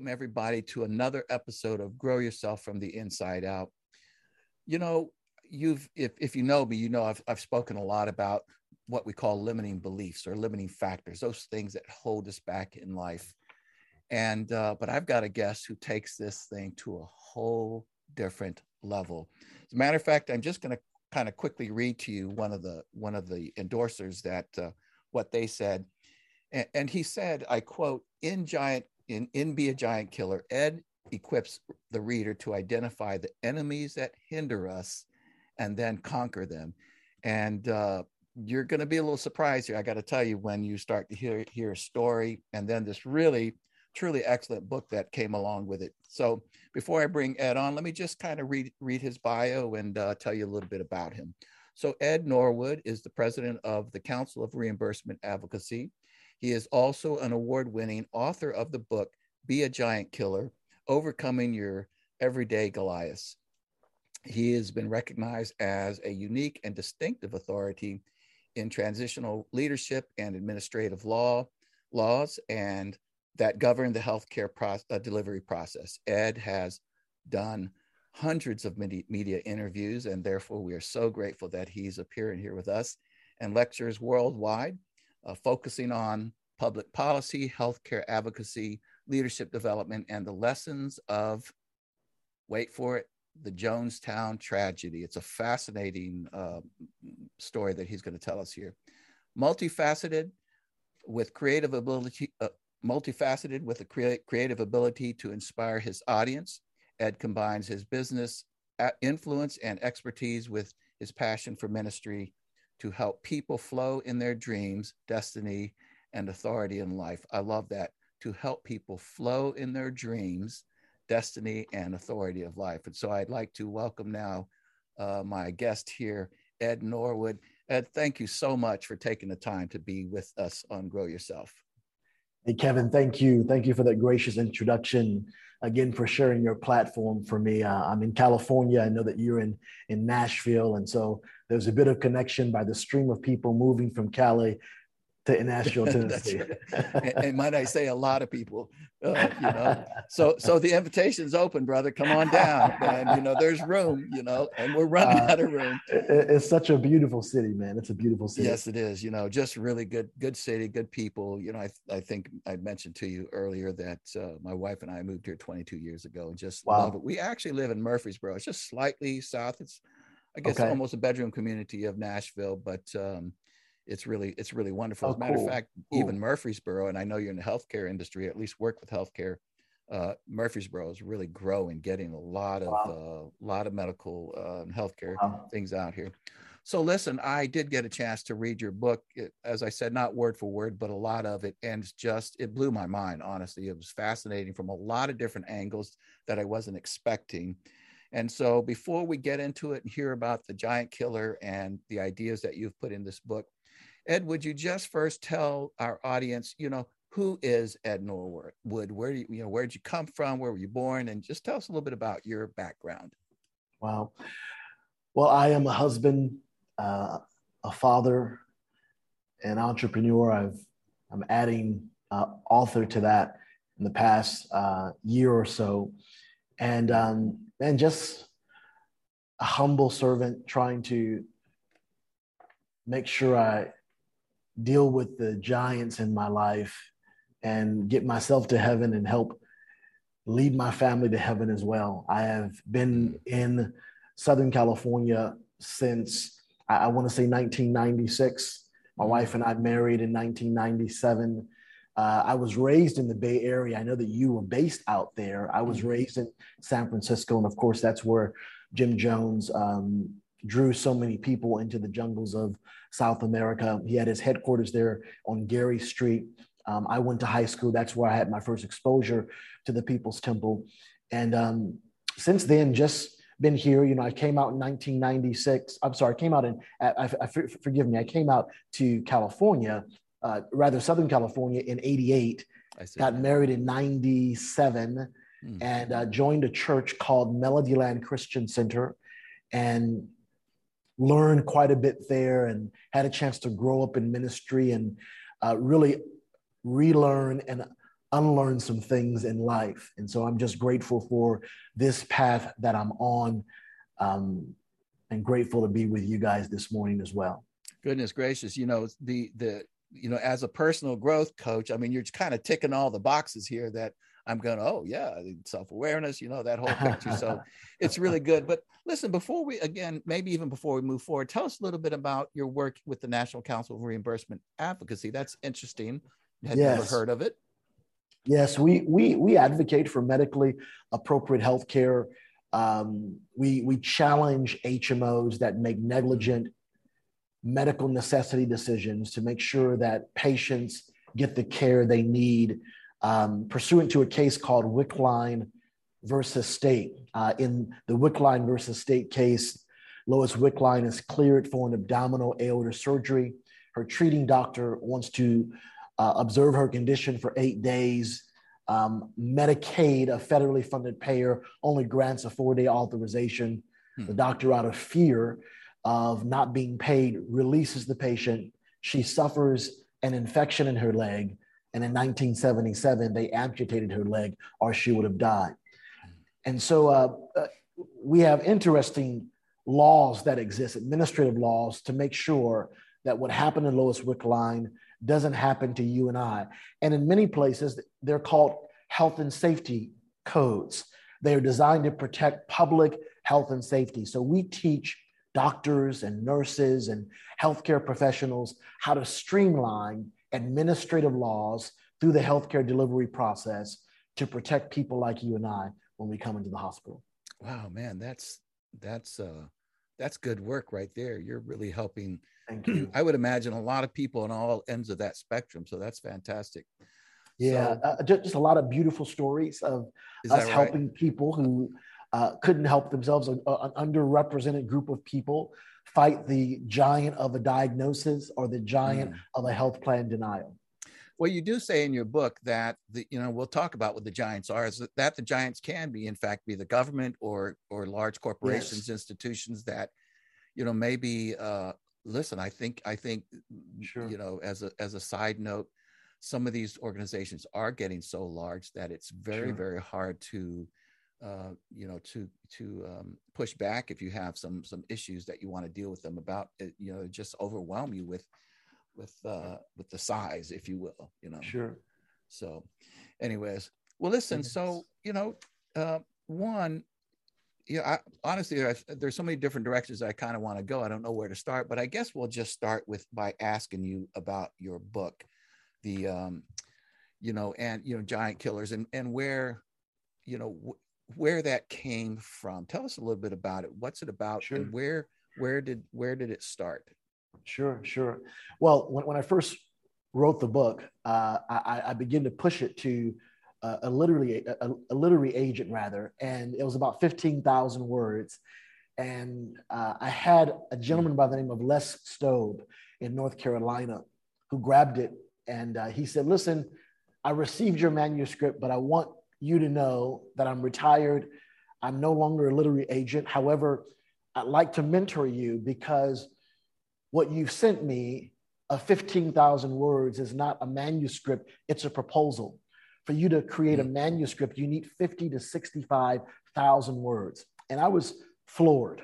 welcome everybody to another episode of Grow Yourself from the Inside Out. You know, you've if if you know me, you know I've I've spoken a lot about what we call limiting beliefs or limiting factors, those things that hold us back in life. And uh, but I've got a guest who takes this thing to a whole different level. As a matter of fact, I'm just going to kind of quickly read to you one of the one of the endorsers that uh, what they said, and, and he said, I quote, "In giant in in Be a Giant Killer, Ed equips the reader to identify the enemies that hinder us, and then conquer them." And uh, you're going to be a little surprised here. I got to tell you when you start to hear hear a story, and then this really truly excellent book that came along with it. So before I bring Ed on, let me just kind of read, read his bio and uh, tell you a little bit about him. So Ed Norwood is the president of the Council of Reimbursement Advocacy. He is also an award-winning author of the book, Be a Giant Killer, Overcoming Your Everyday Goliaths. He has been recognized as a unique and distinctive authority in transitional leadership and administrative law, laws, and that govern the healthcare pro- uh, delivery process. Ed has done hundreds of media interviews, and therefore we are so grateful that he's appearing here with us and lectures worldwide, uh, focusing on public policy, healthcare advocacy, leadership development, and the lessons of, wait for it, the Jonestown tragedy. It's a fascinating uh, story that he's going to tell us here. Multifaceted, with creative ability, uh, multifaceted with a crea- creative ability to inspire his audience. Ed combines his business influence and expertise with his passion for ministry to help people flow in their dreams, destiny, and authority in life. I love that to help people flow in their dreams, destiny, and authority of life. And so I'd like to welcome now uh, my guest here, Ed Norwood. Ed, thank you so much for taking the time to be with us on Grow Yourself. Hey, Kevin, thank you. Thank you for that gracious introduction. Again, for sharing your platform for me. Uh, I'm in California. I know that you're in, in Nashville. And so there's a bit of connection by the stream of people moving from Cali to Nashville, Tennessee. and, and, might I say, a lot of people, uh, you know. So, so the invitation's open, brother. Come on down, and you know, there's room, you know, and we're running uh, out of room. It, it's such a beautiful city, man. It's a beautiful city. Yes, it is. You know, just really good, good city, good people. You know, I, I think I mentioned to you earlier that uh, my wife and I moved here 22 years ago, and just wow. love it. We actually live in Murfreesboro. It's just slightly south. It's, I guess, okay. almost a bedroom community of Nashville, but. um it's really it's really wonderful. Oh, As a matter cool. of fact, cool. even Murfreesboro, and I know you're in the healthcare industry, at least work with healthcare. Uh, Murfreesboro is really growing, getting a lot of wow. uh, lot of medical uh, and healthcare wow. things out here. So listen, I did get a chance to read your book. It, as I said, not word for word, but a lot of it, and just it blew my mind. Honestly, it was fascinating from a lot of different angles that I wasn't expecting. And so, before we get into it and hear about the giant killer and the ideas that you've put in this book, Ed, would you just first tell our audience, you know, who is Ed Norwood? Where do you, you know, where did you come from? Where were you born? And just tell us a little bit about your background. Wow. Well, I am a husband, uh, a father, an entrepreneur. I've I'm adding uh, author to that in the past uh, year or so, and um, and just a humble servant trying to make sure I deal with the giants in my life and get myself to heaven and help lead my family to heaven as well. I have been in Southern California since I, I want to say 1996. My mm-hmm. wife and I married in 1997. Uh, I was raised in the Bay Area. I know that you were based out there. I was mm-hmm. raised in San Francisco, and of course, that's where Jim Jones um, drew so many people into the jungles of South America. He had his headquarters there on Geary Street. Um, I went to high school. That's where I had my first exposure to the People's Temple. And um, since then, just been here. You know, I came out in 1996. I'm sorry, I came out in, I, I, forgive me, I came out to California, uh, rather Southern California in 88. I Got married in 97 mm. and uh, joined a church called Melodyland Christian Center. And learned quite a bit there and had a chance to grow up in ministry and uh, really relearn and unlearn some things in life. And so I'm just grateful for this path that I'm on um, and grateful to be with you guys this morning as well. Goodness gracious. You know, the, the, you know, as a personal growth coach, I mean, you're kind of ticking all the boxes here that I'm going, oh yeah, self awareness, you know, that whole picture. So it's really good. But listen, before we again, maybe even before we move forward, tell us a little bit about your work with the National Council of Reimbursement Advocacy. That's interesting. Had yes. never heard of it. Yes, we we we advocate for medically appropriate health care. Um, we we challenge HMOs that make negligent medical necessity decisions to make sure that patients get the care they need um, pursuant to a case called Wickline versus State. Uh, in the Wickline versus State case, Lois Wickline is cleared for an abdominal aorta surgery. Her treating doctor wants to uh, observe her condition for eight days. Um, Medicaid, a federally funded payer, only grants a four day authorization. Hmm. The doctor, out of fear of not being paid, releases the patient. She suffers an infection in her leg and in 1977, they amputated her leg or she would have died. And so uh, uh, we have interesting laws that exist, administrative laws, to make sure that what happened in Lois Wickline doesn't happen to you and I. And in many places, they're called health and safety codes. They are designed to protect public health and safety. So we teach doctors and nurses and healthcare professionals how to streamline administrative laws through the healthcare delivery process to protect people like you and I when we come into the hospital. Wow, man, that's that's uh that's good work right there. You're really helping. Thank you. I would imagine a lot of people on all ends of that spectrum. So that's fantastic. Yeah, so, uh, just, just, a lot of beautiful stories of us helping right? people who uh, couldn't help themselves, an underrepresented group of people fight the giant of a diagnosis or the giant mm. of a health plan denial. Well, you do say in your book that the, you know we'll talk about what the giants are. Is that the giants can be, in fact, be the government or or large corporations, yes. institutions that, you know, maybe. Uh, listen, I think I think, sure. you know, as a as a side note, some of these organizations are getting so large that it's very sure. very hard to uh, you know to to um, push back if you have some some issues that you want to deal with them about it, you know just overwhelm you with with uh with the size if you will you know? Sure. So anyways well listen so you know uh one yeah I, honestly I, there's so many different directions i kind of want to go i don't know where to start but i guess we'll just start with by asking you about your book the um you know and you know giant killers and and where you know where that came from. Tell us a little bit about it. What's it about, sure. and where where did where did it start? Sure, sure. Well, when, when I first wrote the book, uh, I, I began to push it to uh, a literary a, a, literary agent rather, and it was about fifteen thousand words. And uh, I had a gentleman by the name of Les Stobbe in North Carolina who grabbed it and uh, he said, "Listen, I received your manuscript, but I want you to know that I'm retired. I'm no longer a literary agent. However, I'd like to mentor you because what you've sent me of 15,000 words is not a manuscript, it's a proposal. For you to create a mm. manuscript, you need 50 to 65,000 words. And I was floored.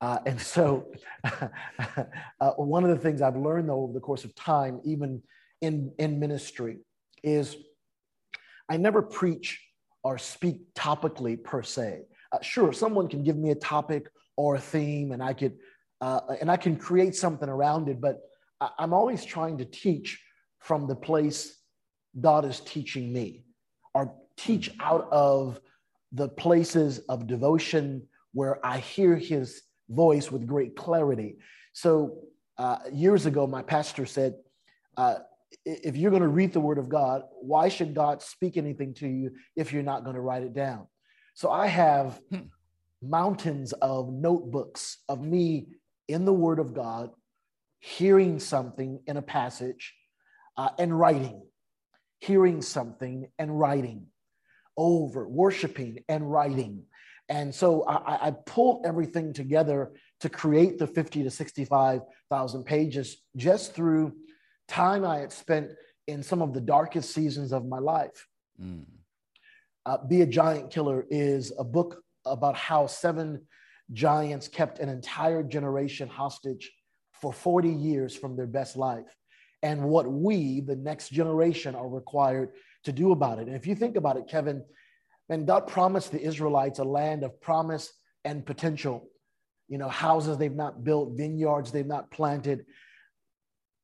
Uh, and so, uh, one of the things I've learned though, over the course of time, even in, in ministry, is I never preach or speak topically per se. Uh, sure, someone can give me a topic or a theme, and I could uh, and I can create something around it. But I, I'm always trying to teach from the place God is teaching me, or teach out of the places of devotion where I hear His voice with great clarity. So uh, years ago, my pastor said, uh, if you're going to read the word of God, why should God speak anything to you if you're not going to write it down? So I have hmm. mountains of notebooks of me in the word of God, hearing something in a passage uh, and writing, hearing something and writing over, worshiping and writing. And so I, I pulled everything together to create the 50 to 65,000 pages just through time I had spent in some of the darkest seasons of my life. Mm. Uh, Be a Giant Killer is a book about how seven giants kept an entire generation hostage for 40 years from their best life and what we, the next generation, are required to do about it. And if you think about it, Kevin, and God promised the Israelites a land of promise and potential. You know, houses they've not built, vineyards they've not planted.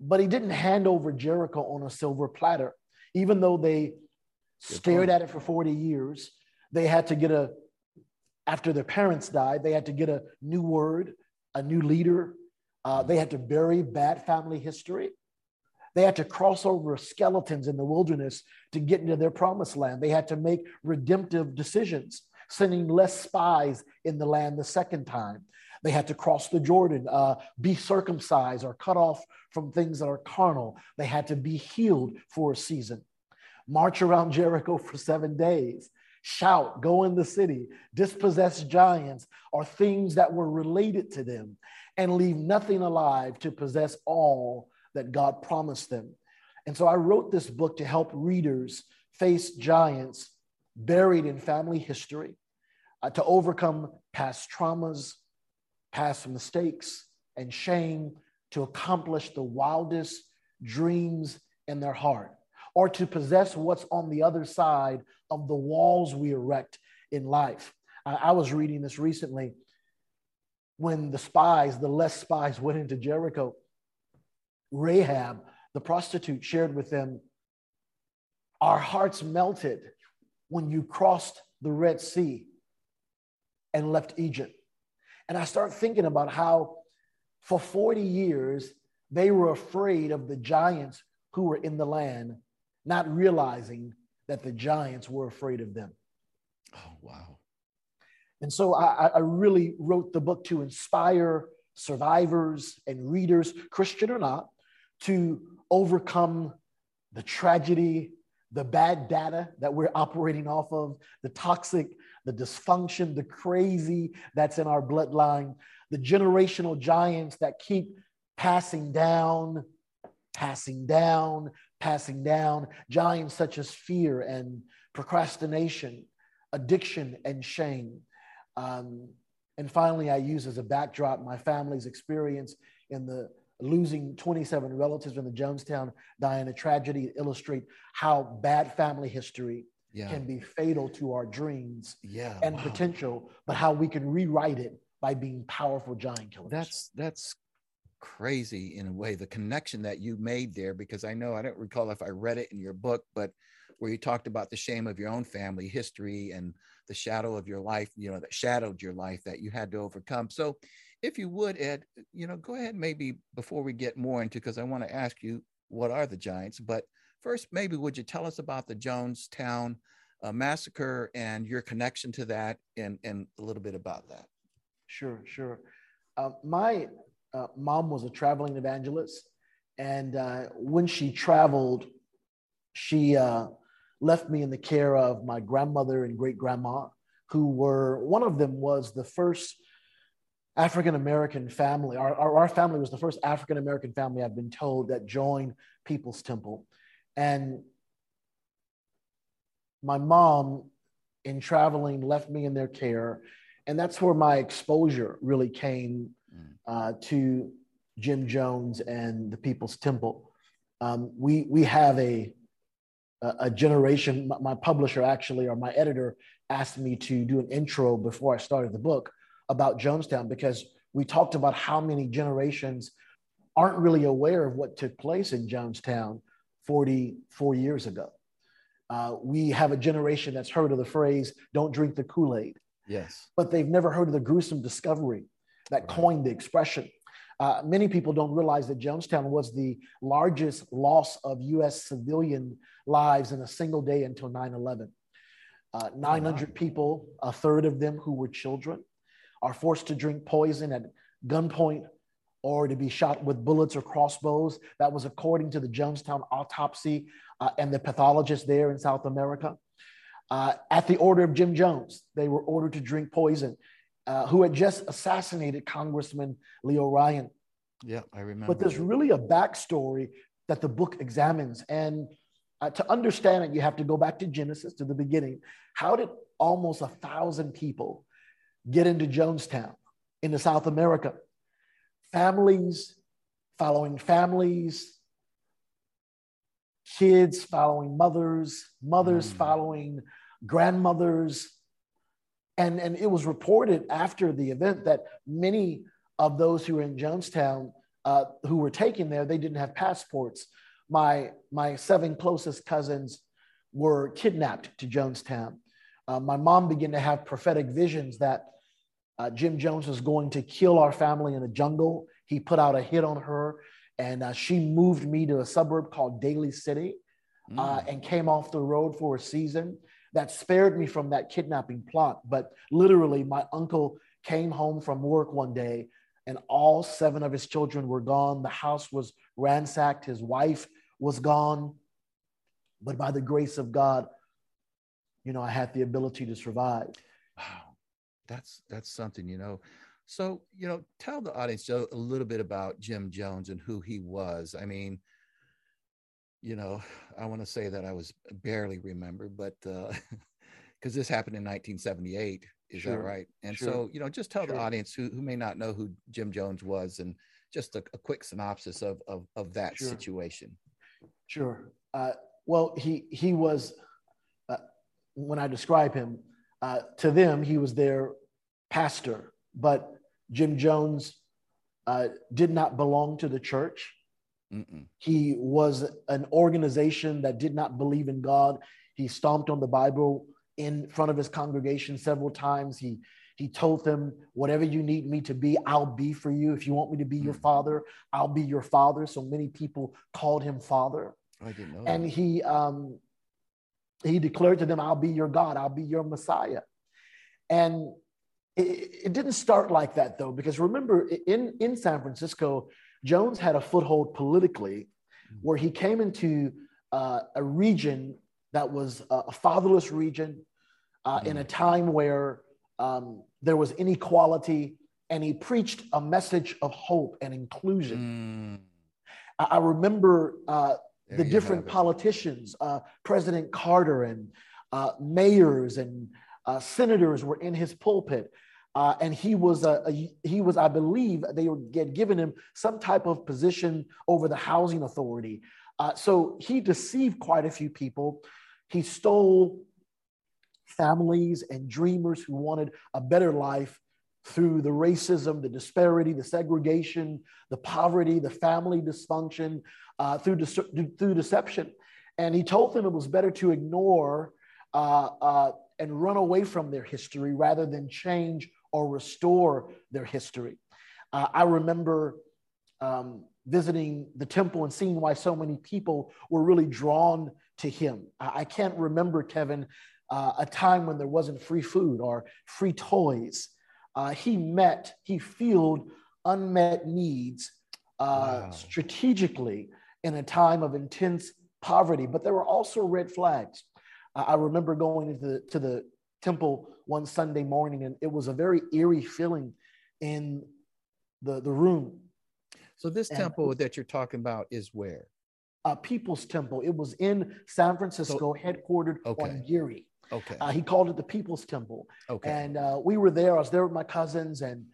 But he didn't hand over Jericho on a silver platter. Even though they stared at it for 40 years, they had to get a, after their parents died, they had to get a new word, a new leader. Uh, they had to bury bad family history. They had to cross over skeletons in the wilderness to get into their promised land. They had to make redemptive decisions, sending less spies in the land the second time. They had to cross the Jordan, uh, be circumcised or cut off from things that are carnal. They had to be healed for a season, march around Jericho for seven days, shout, go in the city, dispossess giants or things that were related to them, and leave nothing alive to possess all that God promised them. And so I wrote this book to help readers face giants buried in family history, uh, to overcome past traumas, past mistakes, and shame, to accomplish the wildest dreams in their heart, or to possess what's on the other side of the walls we erect in life. I, was reading this recently when the spies, the less spies, went into Jericho Rahab, the prostitute, shared with them, Our hearts melted when you crossed the Red Sea and left Egypt. And I start thinking about how for 40 years they were afraid of the giants who were in the land, not realizing that the giants were afraid of them. Oh, wow. And so I, I really wrote the book to inspire survivors and readers, Christian or not, to overcome the tragedy, the bad data that we're operating off of, the toxic, the dysfunction, the crazy that's in our bloodline, the generational giants that keep passing down, passing down, passing down, giants such as fear and procrastination, addiction and shame. Um, and finally, I use as a backdrop my family's experience in the losing 27 relatives in the Jonestown Guyana tragedy illustrate how bad family history yeah. can be fatal to our dreams yeah, and wow. potential, but how we can rewrite it by being powerful giant killers. That's that's crazy in a way the connection that you made there because I know I don't recall if I read it in your book, but where you talked about the shame of your own family history and the shadow of your life, you know, that shadowed your life that you had to overcome. So if you would, Ed, you know, go ahead maybe before we get more into because I want to ask you what are the Giants, but first, maybe would you tell us about the Jonestown uh, massacre and your connection to that, and and a little bit about that? Sure, sure. Uh, my uh, mom was a traveling evangelist, and uh, when she traveled, she uh, left me in the care of my grandmother and great grandma, who were one of them was the first African American family. Our, our, our, family was the first African American family I've been told that joined People's Temple. And my mom, in traveling, left me in their care. And that's where my exposure really came mm. uh, to Jim Jones and the People's Temple. Um, we, we have a, a generation, my publisher actually, or my editor asked me to do an intro before I started the book about Jonestown because we talked about how many generations aren't really aware of what took place in Jonestown 44 years ago. Uh, we have a generation that's heard of the phrase, don't drink the Kool Aid. Yes. But they've never heard of the gruesome discovery that right. coined the expression. Uh, many people don't realize that Jonestown was the largest loss of US civilian lives in a single day until 9 11. Uh, 900 people, a third of them who were children are forced to drink poison at gunpoint or to be shot with bullets or crossbows. That was according to the Jonestown autopsy uh, and the pathologist there in South America. Uh, at the order of Jim Jones, they were ordered to drink poison, uh, who had just assassinated Congressman Leo Ryan. Yeah, I remember. But there's really a backstory that the book examines. And Uh, to understand it, you have to go back to Genesis, to the beginning. How did almost a thousand people get into Jonestown, into South America? Families following families, kids following mothers, mothers mm. following grandmothers. And, and it was reported after the event that many of those who were in Jonestown uh, who were taken there, they didn't have passports. My, my seven closest cousins were kidnapped to Jonestown. Uh, my mom began to have prophetic visions that uh, Jim Jones was going to kill our family in the jungle. He put out a hit on her, and uh, she moved me to a suburb called Daly City uh, mm. and came off the road for a season. That spared me from that kidnapping plot. But literally, my uncle came home from work one day and all seven of his children were gone. The house was ransacked. His wife was gone. But by the grace of God, you know, I had the ability to survive. Wow. That's that's something, you know. So, you know, tell the audience a little bit about Jim Jones and who he was. I mean, you know, I want to say that I was barely remember but uh because this happened in 1978 is sure. that right? And sure. so, you know, just tell sure. the audience who, who may not know who Jim Jones was and just a, a quick synopsis of, of, of that situation. Sure. Uh, well, he, he was, uh, when I describe him, uh, to them, he was their pastor, but Jim Jones uh, did not belong to the church. Mm-mm. He was an organization that did not believe in God. He stomped on the Bible in front of his congregation several times. He he told them, Whatever you need me to be, I'll be for you. If you want me to be your hmm. father, I'll be your father. So many people called him father. I didn't know. And that. he um, he declared to them, I'll be your God, I'll be your Messiah. And it, it didn't start like that though, because remember, in, in San Francisco, Jones had a foothold politically where he came into uh, a region that was a fatherless region uh, in a time where um, there was inequality, and he preached a message of hope and inclusion. Mm. I, I, remember uh, the different politicians, uh, President Carter and uh, mayors and uh, senators were in his pulpit. Uh, and he was a, a, he was I believe they were get given him some type of position over the housing authority. Uh, so he deceived quite a few people. He stole families and dreamers who wanted a better life through the racism, the disparity, the segregation, the poverty, the family dysfunction, uh, through, de- through deception. And he told them it was better to ignore uh, uh, and run away from their history rather than change or restore their history. Uh, I remember um, visiting the temple and seeing why so many people were really drawn to him. I, can't remember, Kevin, uh, a time when there wasn't free food or free toys. Uh, he met, he filled unmet needs uh, wow. strategically in a time of intense poverty, but there were also red flags. I remember going into the, to the temple one Sunday morning, and it was a very eerie feeling in the, the room so this and temple that you're talking about is where? Uh, People's Temple. It was in San Francisco, so, headquartered okay. on Geary. Okay. Uh, he called it the People's Temple. Okay. And uh, we were there. I was there with my cousins, and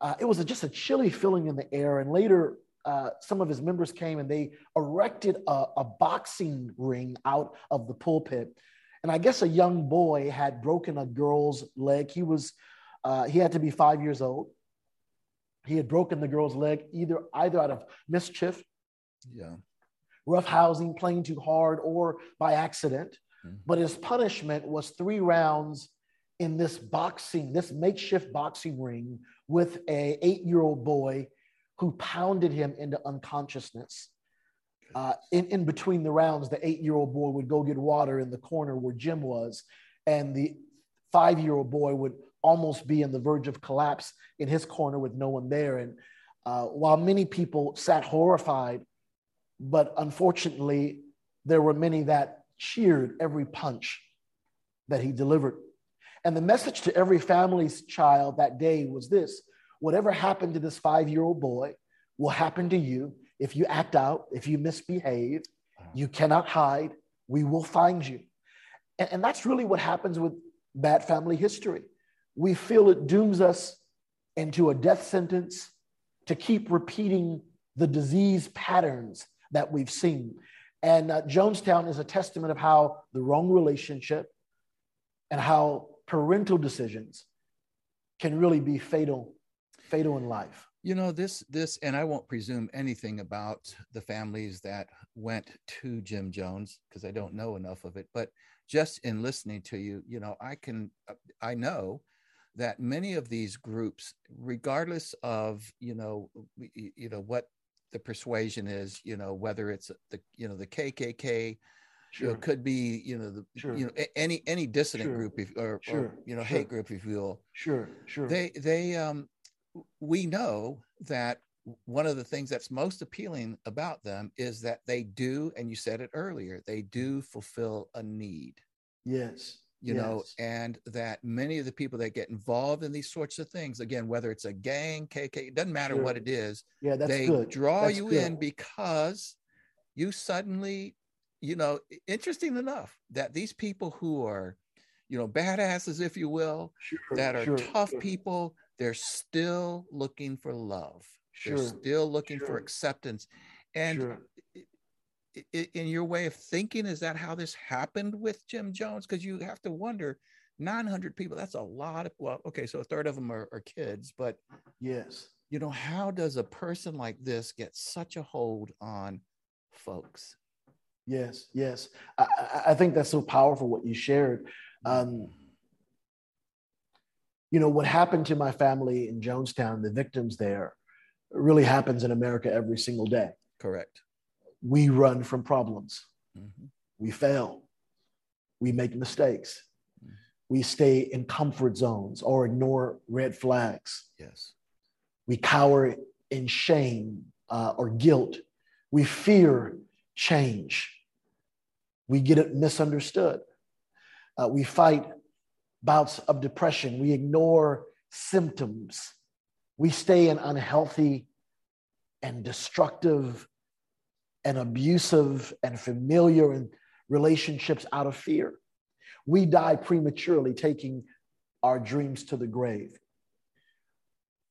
uh, it was a, just a chilly feeling in the air. And later, uh, some of his members came and they erected a, a boxing ring out of the pulpit. And I guess a young boy had broken a girl's leg. He was, uh, he had to be five years old. He had broken the girl's leg either either out of mischief, yeah, rough housing, playing too hard, or by accident. Mm-hmm. But his punishment was three rounds in this boxing, this makeshift boxing ring with a eight-year-old boy who pounded him into unconsciousness. Uh, in, in between the rounds, the eight-year-old boy would go get water in the corner where Jim was, and the five-year-old boy would almost be on the verge of collapse in his corner with no one there. And uh, while many people sat horrified, but unfortunately, there were many that cheered every punch that he delivered. And the message to every family's child that day was this whatever happened to this five year old boy will happen to you if you act out, if you misbehave. Uh-huh. You cannot hide, we will find you. And, and that's really what happens with bad family history. We feel it dooms us into a death sentence to keep repeating the disease patterns that we've seen. And uh, Jonestown is a testament of how the wrong relationship and how parental decisions can really be fatal, fatal in life. You know, this, this, and I won't presume anything about the families that went to Jim Jones because I don't know enough of it. But just in listening to you, you know, I can, I know that many of these groups, regardless of, you know, you know, what the persuasion is, you know, whether it's the, you know, the KKK, Sure. You know, could be you know the sure. you know any any dissident sure. group if, or, sure. or you know hate group if you will sure sure they they um we know that one of the things that's most appealing about them is that they do and you said it earlier they do fulfill a need yes you yes. know and that many of the people that get involved in these sorts of things again whether it's a gang kk it doesn't matter sure. what it is yeah that's they good. draw that's you good. in because you suddenly you know interesting enough that these people who are you know badasses if you will sure, that are sure, tough people they're still looking for love sure, they're still looking for acceptance and in your way of thinking is that how this happened with jim jones? Because you have to wonder 900 people that's a lot of well okay so a third of them are, are kids but yes. you know how does a person like this get such a hold on folks? Yes yes. I, I think that's so powerful what you shared. Um, you know what happened to my family in jonestown the victims there really happens in america every single day. Correct we run from problems. Mm-hmm. We fail. We make mistakes. Mm-hmm. We stay in comfort zones or ignore red flags. Yes. We cower in shame uh, or guilt. We fear change. We get it misunderstood. Uh, we fight bouts of depression. We ignore symptoms. We stay in unhealthy and destructive and abusive and familiar and relationships out of fear. We die prematurely, taking our dreams to the grave.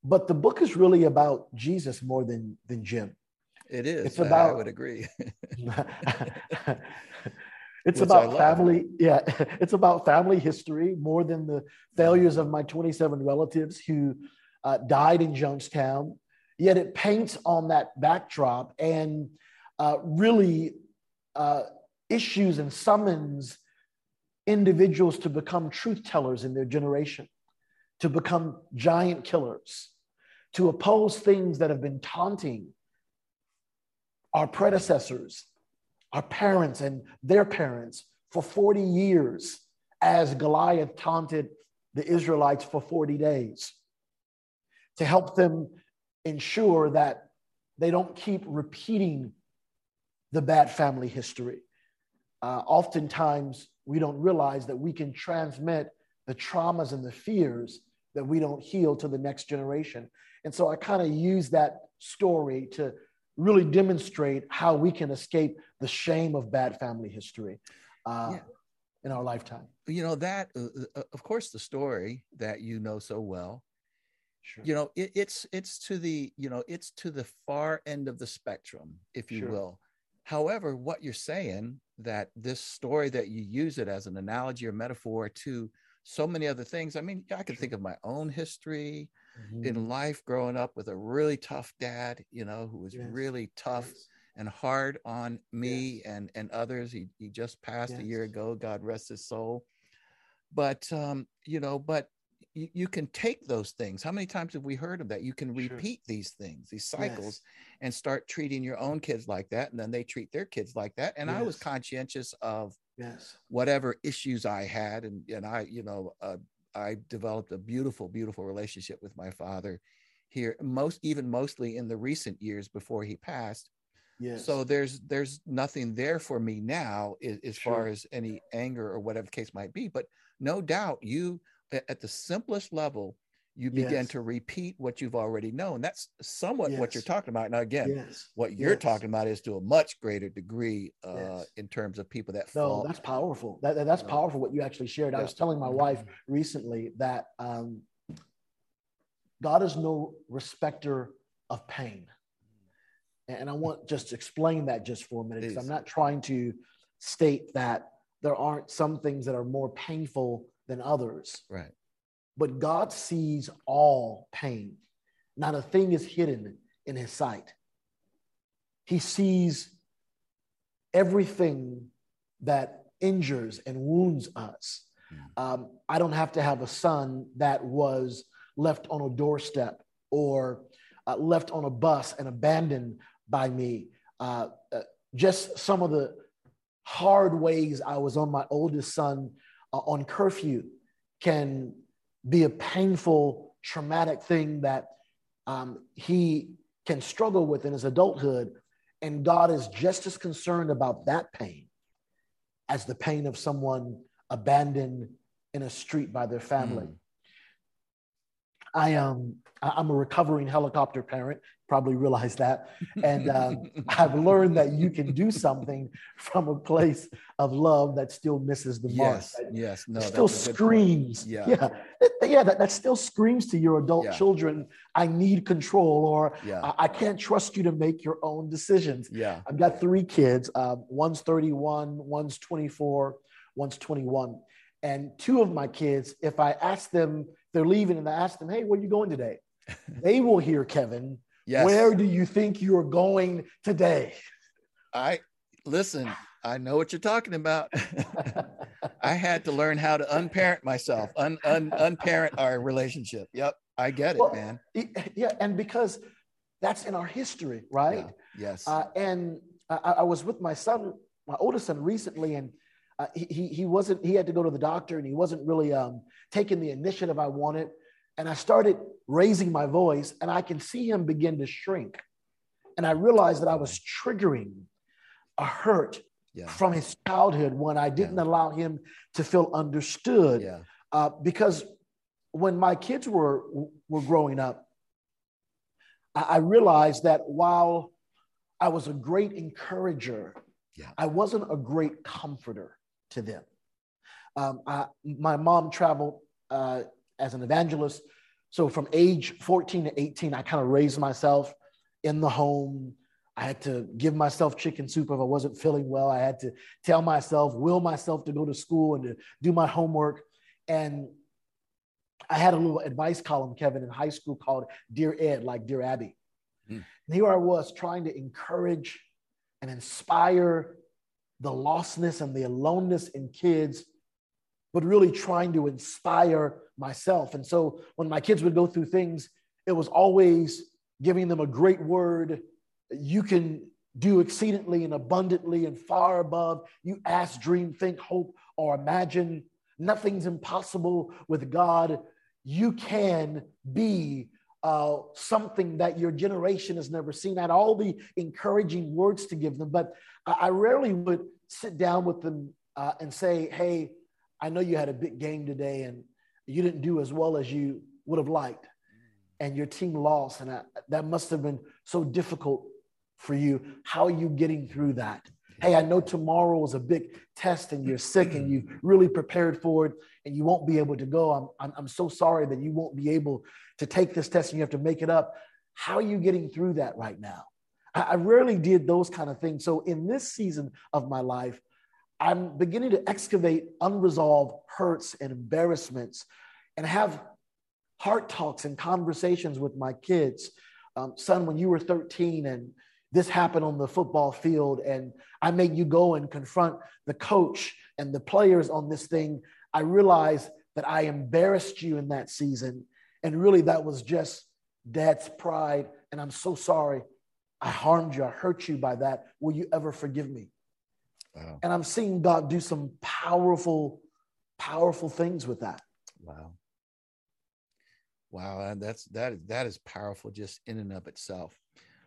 But the book is really about Jesus more than, than Jim. It is. It's about, I would agree. it's Which about family. Yeah. It's about family history more than the failures of my 27 relatives who uh, died in Jonestown. Yet it paints on that backdrop and uh, really uh, issues and summons individuals to become truth tellers in their generation, to become giant killers, to oppose things that have been taunting our predecessors, our parents, and their parents for 40 years as Goliath taunted the Israelites for 40 days, to help them ensure that they don't keep repeating the bad family history. Uh, oftentimes, we don't realize that we can transmit the traumas and the fears that we don't heal to the next generation. And so I kind of use that story to really demonstrate how we can escape the shame of bad family history uh, yeah. in our lifetime. You know, that, uh, uh, of course, the story that you know so well. Sure. You know, it, it's it's to the you know it's to the far end of the spectrum, if you sure. will However, what you're saying that this story that you use it as an analogy or metaphor to so many other things. I mean, I can think of my own history mm-hmm. in life growing up with a really tough dad, you know, who was yes. really tough yes. and hard on me yes. and and others. He he just passed a year ago, God rest his soul. But um, you know, but you, you can take those things. How many times have we heard of that? You can repeat sure. these things, these cycles, yes. and start treating your own kids like that. And then they treat their kids like that. And yes. I was conscientious of yes. whatever issues I had. And, and I, you know, uh, I developed a beautiful, beautiful relationship with my father here, most even mostly in the recent years before he passed. Yes. So there's there's nothing there for me now as, as sure. far as any anger or whatever the case might be. But no doubt you at the simplest level, you begin Yes. to repeat what you've already known. That's somewhat what you're talking about. Now, again, Yes. what you're Yes. talking about is to a much greater degree uh, Yes. in terms of people that No, fall. that's powerful. That, that- that's Yeah. powerful what you actually shared. I was telling my wife recently that um, God is no respecter of pain. And I want just to explain that just for a minute because I'm not trying to state that there aren't some things that are more painful than others, right. but God sees all pain. Not a thing is hidden in his sight. He sees everything that injures and wounds us. Mm. Um, I don't have to have a son that was left on a doorstep or uh, left on a bus and abandoned by me. Uh, uh, just some of the hard ways I was on my oldest son on curfew can be a painful, traumatic thing that um, he can struggle with in his adulthood. And God is just as concerned about that pain as the pain of someone abandoned in a street by their family. Mm. I am I- I'm a recovering helicopter parent. Probably realize that, and um, I've learned that you can do something from a place of love that still misses the mark. yes, that yes, no, still that's a good point. screams. Yeah. yeah, That- yeah. That, that still screams to your adult Yeah. children. I need control, or Yeah, I, I can't trust you to make your own decisions. yeah, I've got three kids. Uh, one's 31, one's 24, one's 21. And two of my kids, if I ask them, they're leaving, and I ask them, hey, where are you going today? they will hear, Kevin, yes. where do you think you're going today? I listen. I know what you're talking about. I had to learn how to unparent myself, un, un unparent our relationship. Yep, I get it, Well, man. yeah, and because that's in our history, right? Yeah, Yes. Uh, and I, I was with my son, my oldest son, recently, and uh, he, he he wasn't. He had to go to the doctor, and he wasn't really um, taking the initiative I wanted. And I started raising my voice, and I can see him begin to shrink. And I realized that I was triggering a hurt yeah. from his childhood when I didn't Yeah. allow him to feel understood. Yeah. Uh, because when my kids were were growing up, I, I realized that while I was a great encourager, Yeah. I wasn't a great comforter to them. Um, I, my mom traveled uh, as an evangelist, so from age 14 to 18, I kind of raised myself in the home. I had to give myself chicken soup if I wasn't feeling well. I had to tell myself, will myself to go to school and to do my homework. And I had a little advice column, Kevin, in high school called Dear Ed, like Dear Abby. Mm. And here I was trying to encourage and inspire the lostness and the aloneness in kids, but really trying to inspire myself. And so when my kids would go through things, it was always giving them a great word. You can do exceedingly and abundantly and far above. You ask, dream, think, hope, or imagine. Nothing's impossible with God. You can be uh, something that your generation has never seen. I had all the encouraging words to give them, but I, rarely would sit down with them uh, and say, Hey, I know you had a big game today and you didn't do as well as you would have liked, and your team lost. And I, that must have been so difficult for you. How are you getting through that? Hey, I know tomorrow is a big test and you're sick and you've really prepared for it and you won't be able to go. I'm, I'm, I'm so sorry that you won't be able to take this test and you have to make it up. How are you getting through that right now? I, I rarely did those kind of things. So in this season of my life, I'm beginning to excavate unresolved hurts and embarrassments and have heart talks and conversations with my kids. Um, son, when you were 13 and this happened on the football field, and I made you go and confront the coach and the players on this thing, I realized that I embarrassed you in that season. And really, that was just dad's pride. And I'm so sorry. I harmed you. I hurt you by that. Will you ever forgive me? Wow. And I'm seeing God do some powerful, powerful things with that. Wow. Wow, and that's that is that is powerful just in and of itself.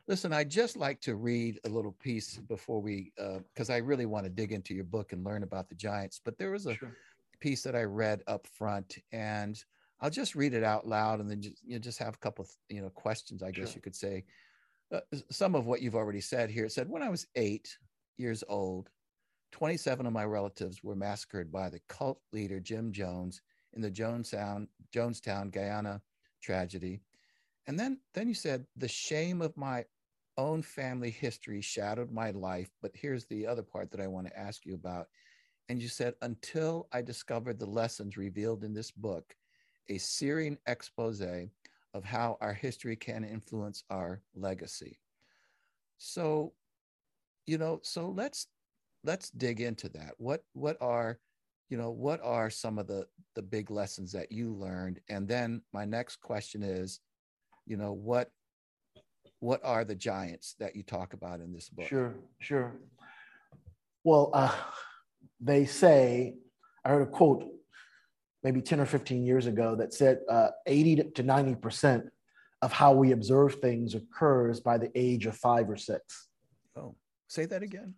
Listen, I just like to read a little piece before we, uh, because I really want to dig into your book and learn about the Giants. But there was a Sure. Piece that I read up front, and I'll just read it out loud and then just, you know, just have a couple of, you know, questions, I guess sure. you could say. Uh, some of what you've already said here. It said, when I was eight years old, 27 of my relatives were massacred by the cult leader Jim Jones in the Jonestown, Jonestown, Guyana tragedy. And then, then you said, the shame of my own family history shadowed my life. But here's the other part that I want to ask you about. And you said, until I discovered the lessons revealed in this book, a searing expose of how our history can influence our legacy. So, you know, so let's let's dig into that. What what are you know what are some of the the big lessons that you learned and then my next question is you know what what are the giants that you talk about in this book sure sure well uh, they say i heard a quote maybe 10 or 15 years ago that said uh, 80 to 90 percent of how we observe things occurs by the age of five or six oh say that again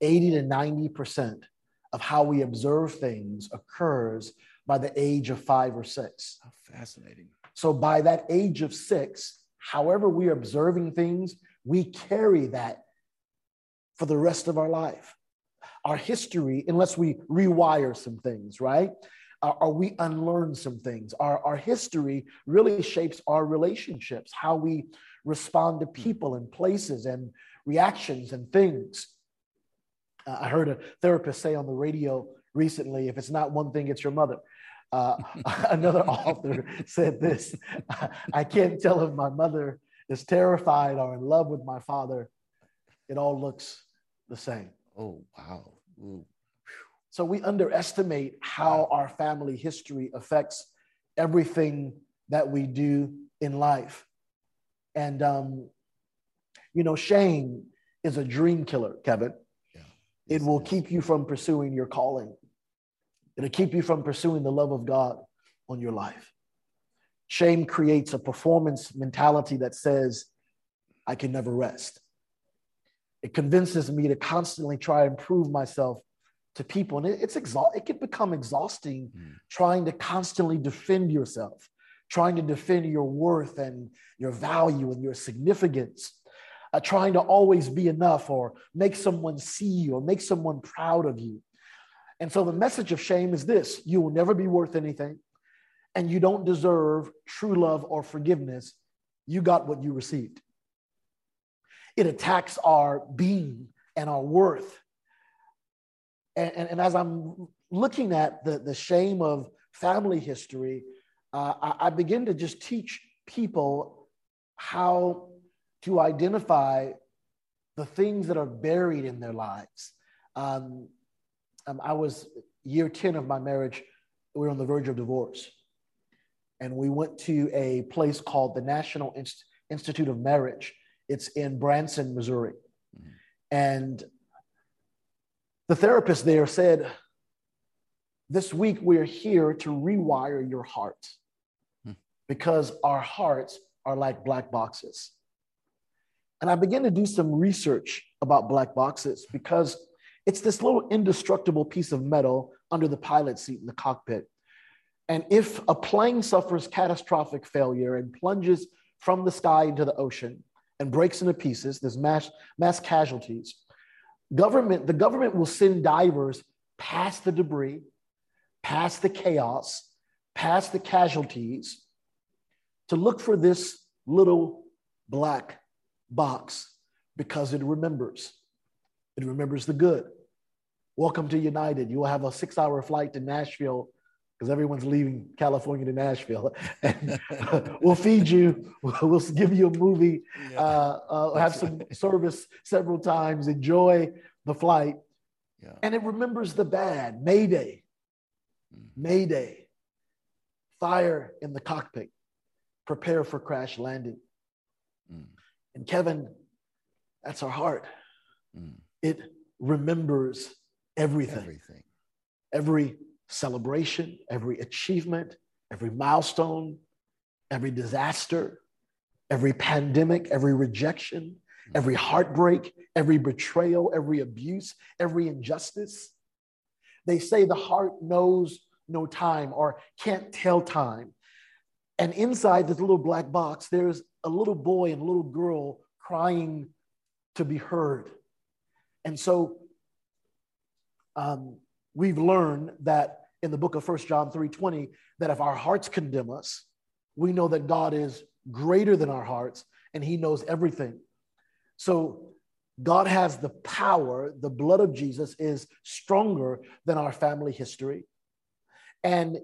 80 to 90 percent of how we observe things occurs by the age of five or six. How fascinating. So, by that age of six, however we're observing things, we carry that for the rest of our life. Our history, unless we rewire some things, right? Or we unlearn some things. Our, our history really shapes our relationships, how we respond to people and places and reactions and things. Uh, I heard a therapist say on the radio recently if it's not one thing, it's your mother. Uh, another author said this I can't tell if my mother is terrified or in love with my father. It all looks the same. Oh, wow. Ooh. So we underestimate how our family history affects everything that we do in life. And, um, you know, shame is a dream killer, Kevin. Yeah. It will keep you from pursuing your calling. It'll keep you from pursuing the love of God on your life. Shame creates a performance mentality that says, I can never rest. It convinces me to constantly try and prove myself to people. And it's exa- it can become exhausting mm. trying to constantly defend yourself, trying to defend your worth and your value and your significance uh, trying to always be enough or make someone see you or make someone proud of you. And so the message of shame is this you will never be worth anything, and you don't deserve true love or forgiveness. You got what you received. It attacks our being and our worth. And, and, and as I'm looking at the, the shame of family history, uh, I, I begin to just teach people how to identify the things that are buried in their lives. Um, um, I was year 10 of my marriage, we were on the verge of divorce. And we went to a place called the National Inst- Institute of Marriage. It's in Branson, Missouri. Mm-hmm. And the therapist there said, This week we're here to rewire your heart mm-hmm. because our hearts are like black boxes. And I began to do some research about black boxes because it's this little indestructible piece of metal under the pilot seat in the cockpit. And if a plane suffers catastrophic failure and plunges from the sky into the ocean and breaks into pieces, there's mass, mass casualties. Government, the government will send divers past the debris, past the chaos, past the casualties to look for this little black box because it remembers. It remembers the good. Welcome to United. You will have a six hour flight to Nashville because everyone's leaving California to Nashville. And we'll feed you, we'll give you a movie, yeah. uh, uh, have some service several times, enjoy the flight. Yeah. And it remembers the bad Mayday, mm. Mayday, fire in the cockpit, prepare for crash landing. Mm. And Kevin, that's our heart. Mm. It remembers everything. Everything. Every celebration, every achievement, every milestone, every disaster, every pandemic, every rejection, every heartbreak, every betrayal, every abuse, every injustice. They say the heart knows no time or can't tell time And inside this little black box, there's a little boy and a little girl crying to be heard. And so um, we've learned that in the book of First John 3:20, that if our hearts condemn us, we know that God is greater than our hearts and he knows everything. So God has the power, the blood of Jesus is stronger than our family history. And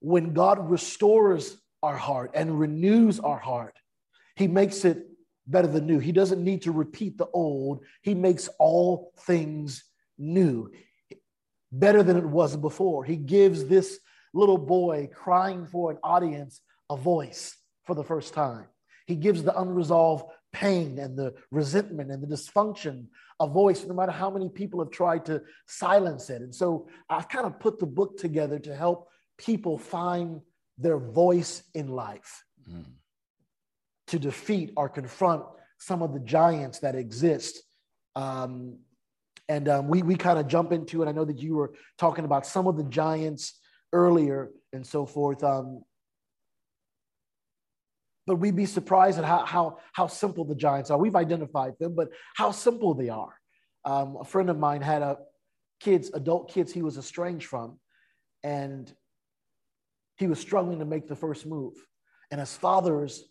when God restores our heart and renews our heart, he makes it better than new. He doesn't need to repeat the old, he makes all things new, better than it was before. He gives this little boy crying for an audience a voice for the first time. He gives the unresolved pain and the resentment and the dysfunction a voice, no matter how many people have tried to silence it. And so I've kind of put the book together to help people find their voice in life, mm. to defeat or confront some of the giants that exist. Um, and um, we, we kind of jump into it. I know that you were talking about some of the giants earlier and so forth. Um, but we'd be surprised at how, how, how simple the giants are. We've identified them, but how simple they are. Um, a friend of mine had a kids, adult kids he was estranged from, and he was struggling to make the first move. And as fathers,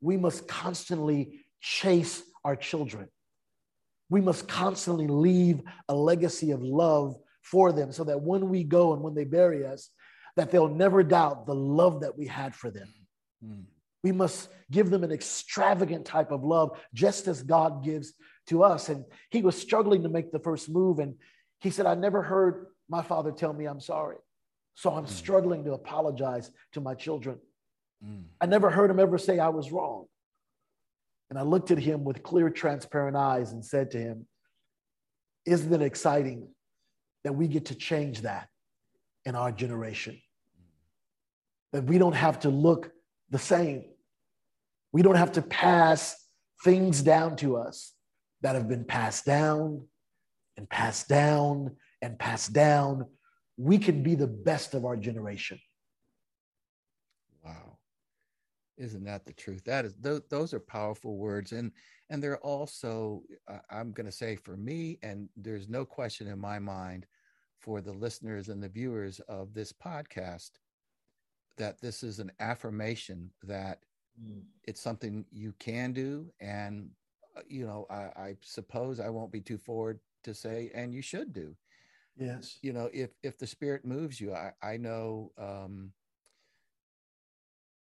we must constantly chase our children. We must constantly leave a legacy of love for them so that when we go and when they bury us, that they'll never doubt the love that we had for them. Mm. We must give them an extravagant type of love, just as God gives to us. And he was struggling to make the first move. And he said, I never heard my father tell me I'm sorry. So I'm mm. struggling to apologize to my children. Mm. I never heard him ever say I was wrong. And I looked at him with clear, transparent eyes and said to him, Isn't it exciting that we get to change that in our generation? That we don't have to look the same. We don't have to pass things down to us that have been passed down and passed down and passed down. We can be the best of our generation. Wow. Isn't that the truth? That is those, those are powerful words and and they're also uh, I'm going to say for me and there's no question in my mind for the listeners and the viewers of this podcast that this is an affirmation that mm. it's something you can do and uh, you know I, I, suppose i won't be too forward to say and you should do yes you know if if the spirit moves you i i know um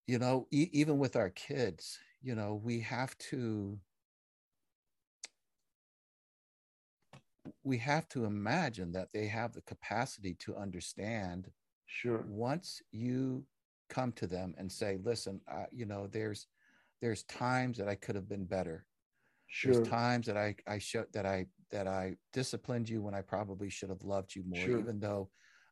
you know e- even with our kids you know we have to we have to imagine that they have the capacity to understand sure once you come to them and say, listen, uh, you know, there's there's times that I could have been better. Sure. There's times that I I showed that I that I disciplined you when I probably should have loved you more, sure. even though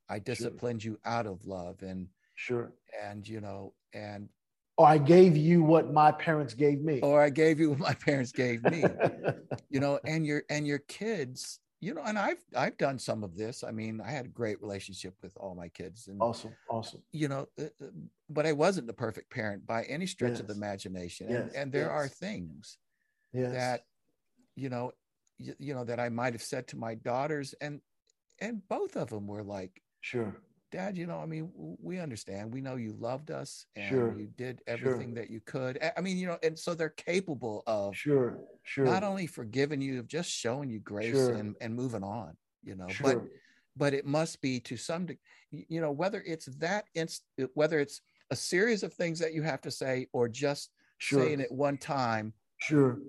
I disciplined sure. you out of love and sure and you know and or I gave you what my parents gave me. Or I gave you what my parents gave me. you know, and your and your kids you know, and I've I've done some of this. I mean, I had a great relationship with all my kids, and awesome, awesome. You know, uh, uh, but I wasn't the perfect parent by any stretch yes. of the imagination. Yes. And, and there yes. are things that, you know, you, you know that I might have said to my daughters, and and both of them were like, sure, Dad, you know, I mean, we understand. We know you loved us and sure. you did everything sure. that you could. I mean, you know, and so they're capable of sure, sure, not only forgiving you, of just showing you grace sure. and, and moving on, you know, but but it must be to some degree, you know, whether it's that inst uh, whether it's a series of things that you have to say or just saying it one time. Sure.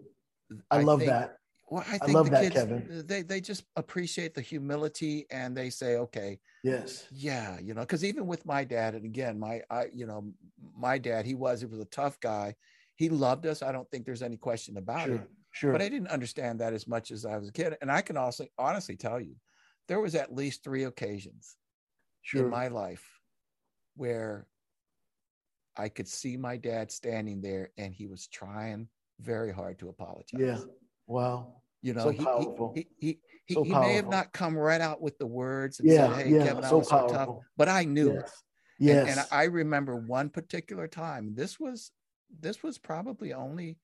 I, I love that. Well, I think I the that, kids Kevin. Uh, they they just appreciate the humility and they say, okay, yes, yeah, you know, because even with my dad, and again, my I you know, my dad, he was he was a tough guy. He loved us. I don't think there's any question about sure, it. Sure. But I didn't understand that as much as I was a kid. And I can also honestly tell you, there was at least three occasions sure. in my life where I could see my dad standing there and he was trying very hard to apologize. Yeah. Wow. You know, so he, powerful. he, he, he, so he may have not come right out with the words and yeah, said, Hey, yeah, Kevin, I so was powerful. so tough. But I knew yes. it. Yes. And, and I remember one particular time. This was this was probably only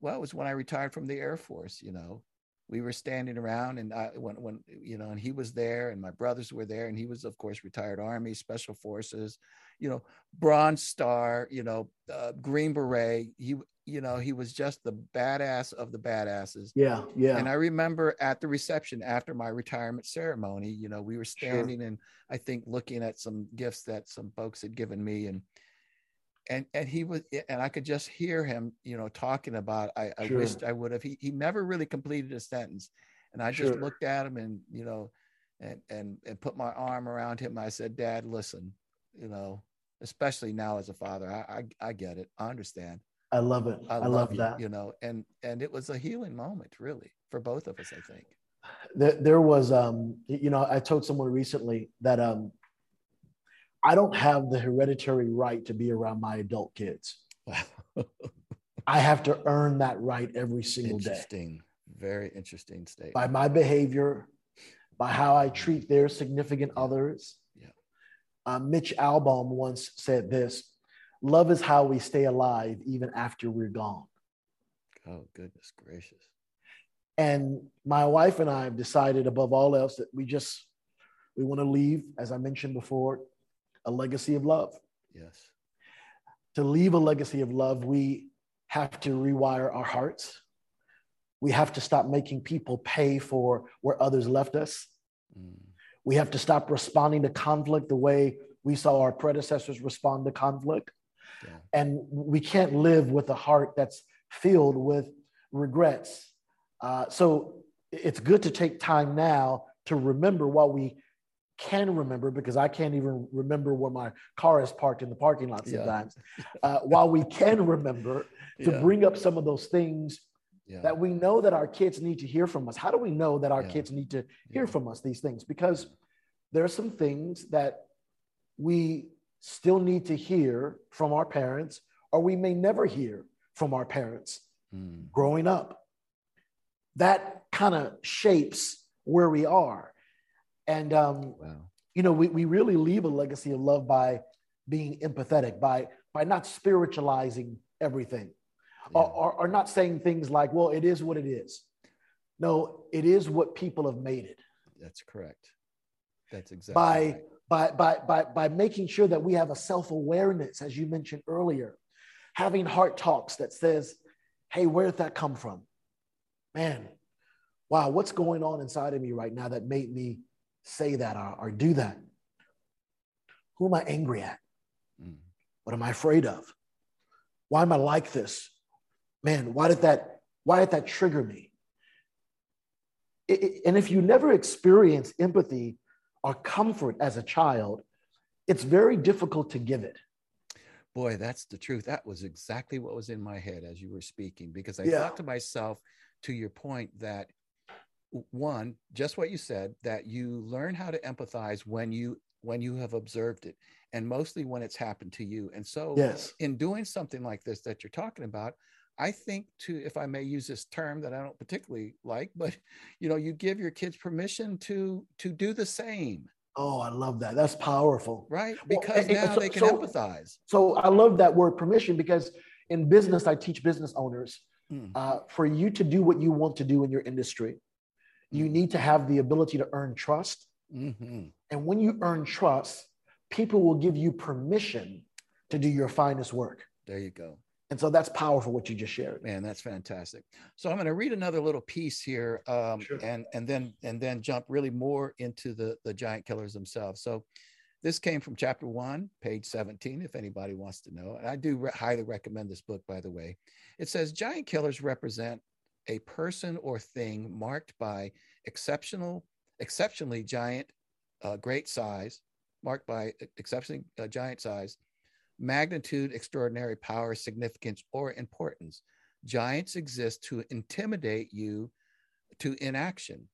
well, it was when I retired from the Air Force, you know. We were standing around and I when when you know, and he was there and my brothers were there, and he was, of course, retired Army, Special Forces, you know, Bronze Star, you know, uh, Green Beret. He you know, he was just the badass of the badasses. Yeah, yeah. And I remember at the reception after my retirement ceremony, you know, we were standing sure. and I think looking at some gifts that some folks had given me and and and he was and I could just hear him, you know, talking about I, I sure. wished I would have. He he never really completed a sentence. And I just sure. looked at him and, you know, and and and put my arm around him. I said, Dad, listen, you know, especially now as a father, I I, I get it. I understand I love it. I, I love, love you, that. You know, and and it was a healing moment, really, for both of us. I think. There, there was, um, you know, I told someone recently that um, I don't have the hereditary right to be around my adult kids. I have to earn that right every single interesting. day. Very interesting statement. By my behavior, by how I treat their significant others. Yeah. Uh, Mitch Albom once said this Love is how we stay alive even after we're gone. Oh, goodness gracious. And my wife and I have decided, above all else, that we just we want to leave, as I mentioned before, a legacy of love. Yes. To leave a legacy of love, we have to rewire our hearts. We have to stop making people pay for where others left us. Mm. We have to stop responding to conflict the way we saw our predecessors respond to conflict. And we can't live with a heart that's filled with regrets. Uh, so it's good to take time now to remember what we can remember because I can't even remember where my car is parked in the parking lot sometimes. Yeah. uh, while we can remember to yeah. bring up some of those things yeah. that we know that our kids need to hear from us. How do we know that our kids need to hear from us these things? Because there are some things that we still need to hear from our parents, or we may never hear from our parents mm. growing up. That kind of shapes where we are. And, um, wow. you know, we, we really leave a legacy of love by being empathetic, by, by not spiritualizing everything, yeah. or, or, or not saying things like, well, it is what it is. No, it is what people have made it. That's correct. That's exactly by right by, by, by, by making sure that we have a self-awareness, as you mentioned earlier, having heart talks that says, hey, where did that come from? Man, wow, what's going on inside of me right now that made me say that or, or do that? Who am I angry at? Mm. What am I afraid of? Why am I like this? Man, why did that, why did that trigger me? It, it, and if you never experience empathy or comfort as a child, it's very difficult to give it. Boy, that's the truth. That was exactly what was in my head as you were speaking, because I yeah. thought to myself, to your point, that one, just what you said, that you learn how to empathize when you when you have observed it and mostly when it's happened to you and so yes. in doing something like this that you're talking about I think to, if I may use this term that I don't particularly like, but you know, you give your kids permission to to do the same. Oh, I love that. That's powerful. Right. Because well, now so, they can so, empathize. So I love that word permission because in business, I teach business owners mm. uh, for you to do what you want to do in your industry, you need to have the ability to earn trust. Mm-hmm. And when you earn trust, people will give you permission to do your finest work. There you go. And so that's powerful what you just shared. Man, that's fantastic. So I'm going to read another little piece here, um, sure. and and then and then jump really more into the the giant killers themselves. So this came from chapter one, page 17. If anybody wants to know, and I do re- highly recommend this book, by the way. It says giant killers represent a person or thing marked by exceptional, exceptionally giant, uh, great size, marked by exceptionally uh, giant size magnitude, extraordinary power, significance, or importance. Giants exist to intimidate you to inaction,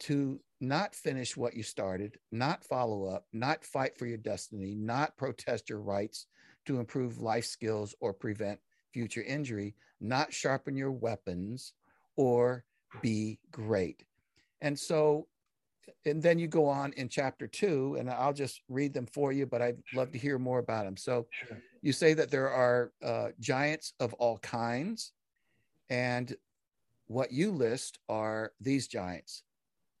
to not finish what you started, not follow up, not fight for your destiny, not protest your rights to improve life skills or prevent future injury, not sharpen your weapons or be great. And so and then you go on in chapter two, and I'll just read them for you, but I'd love to hear more about them. So Sure. you say that there are uh, giants of all kinds, and what you list are these giants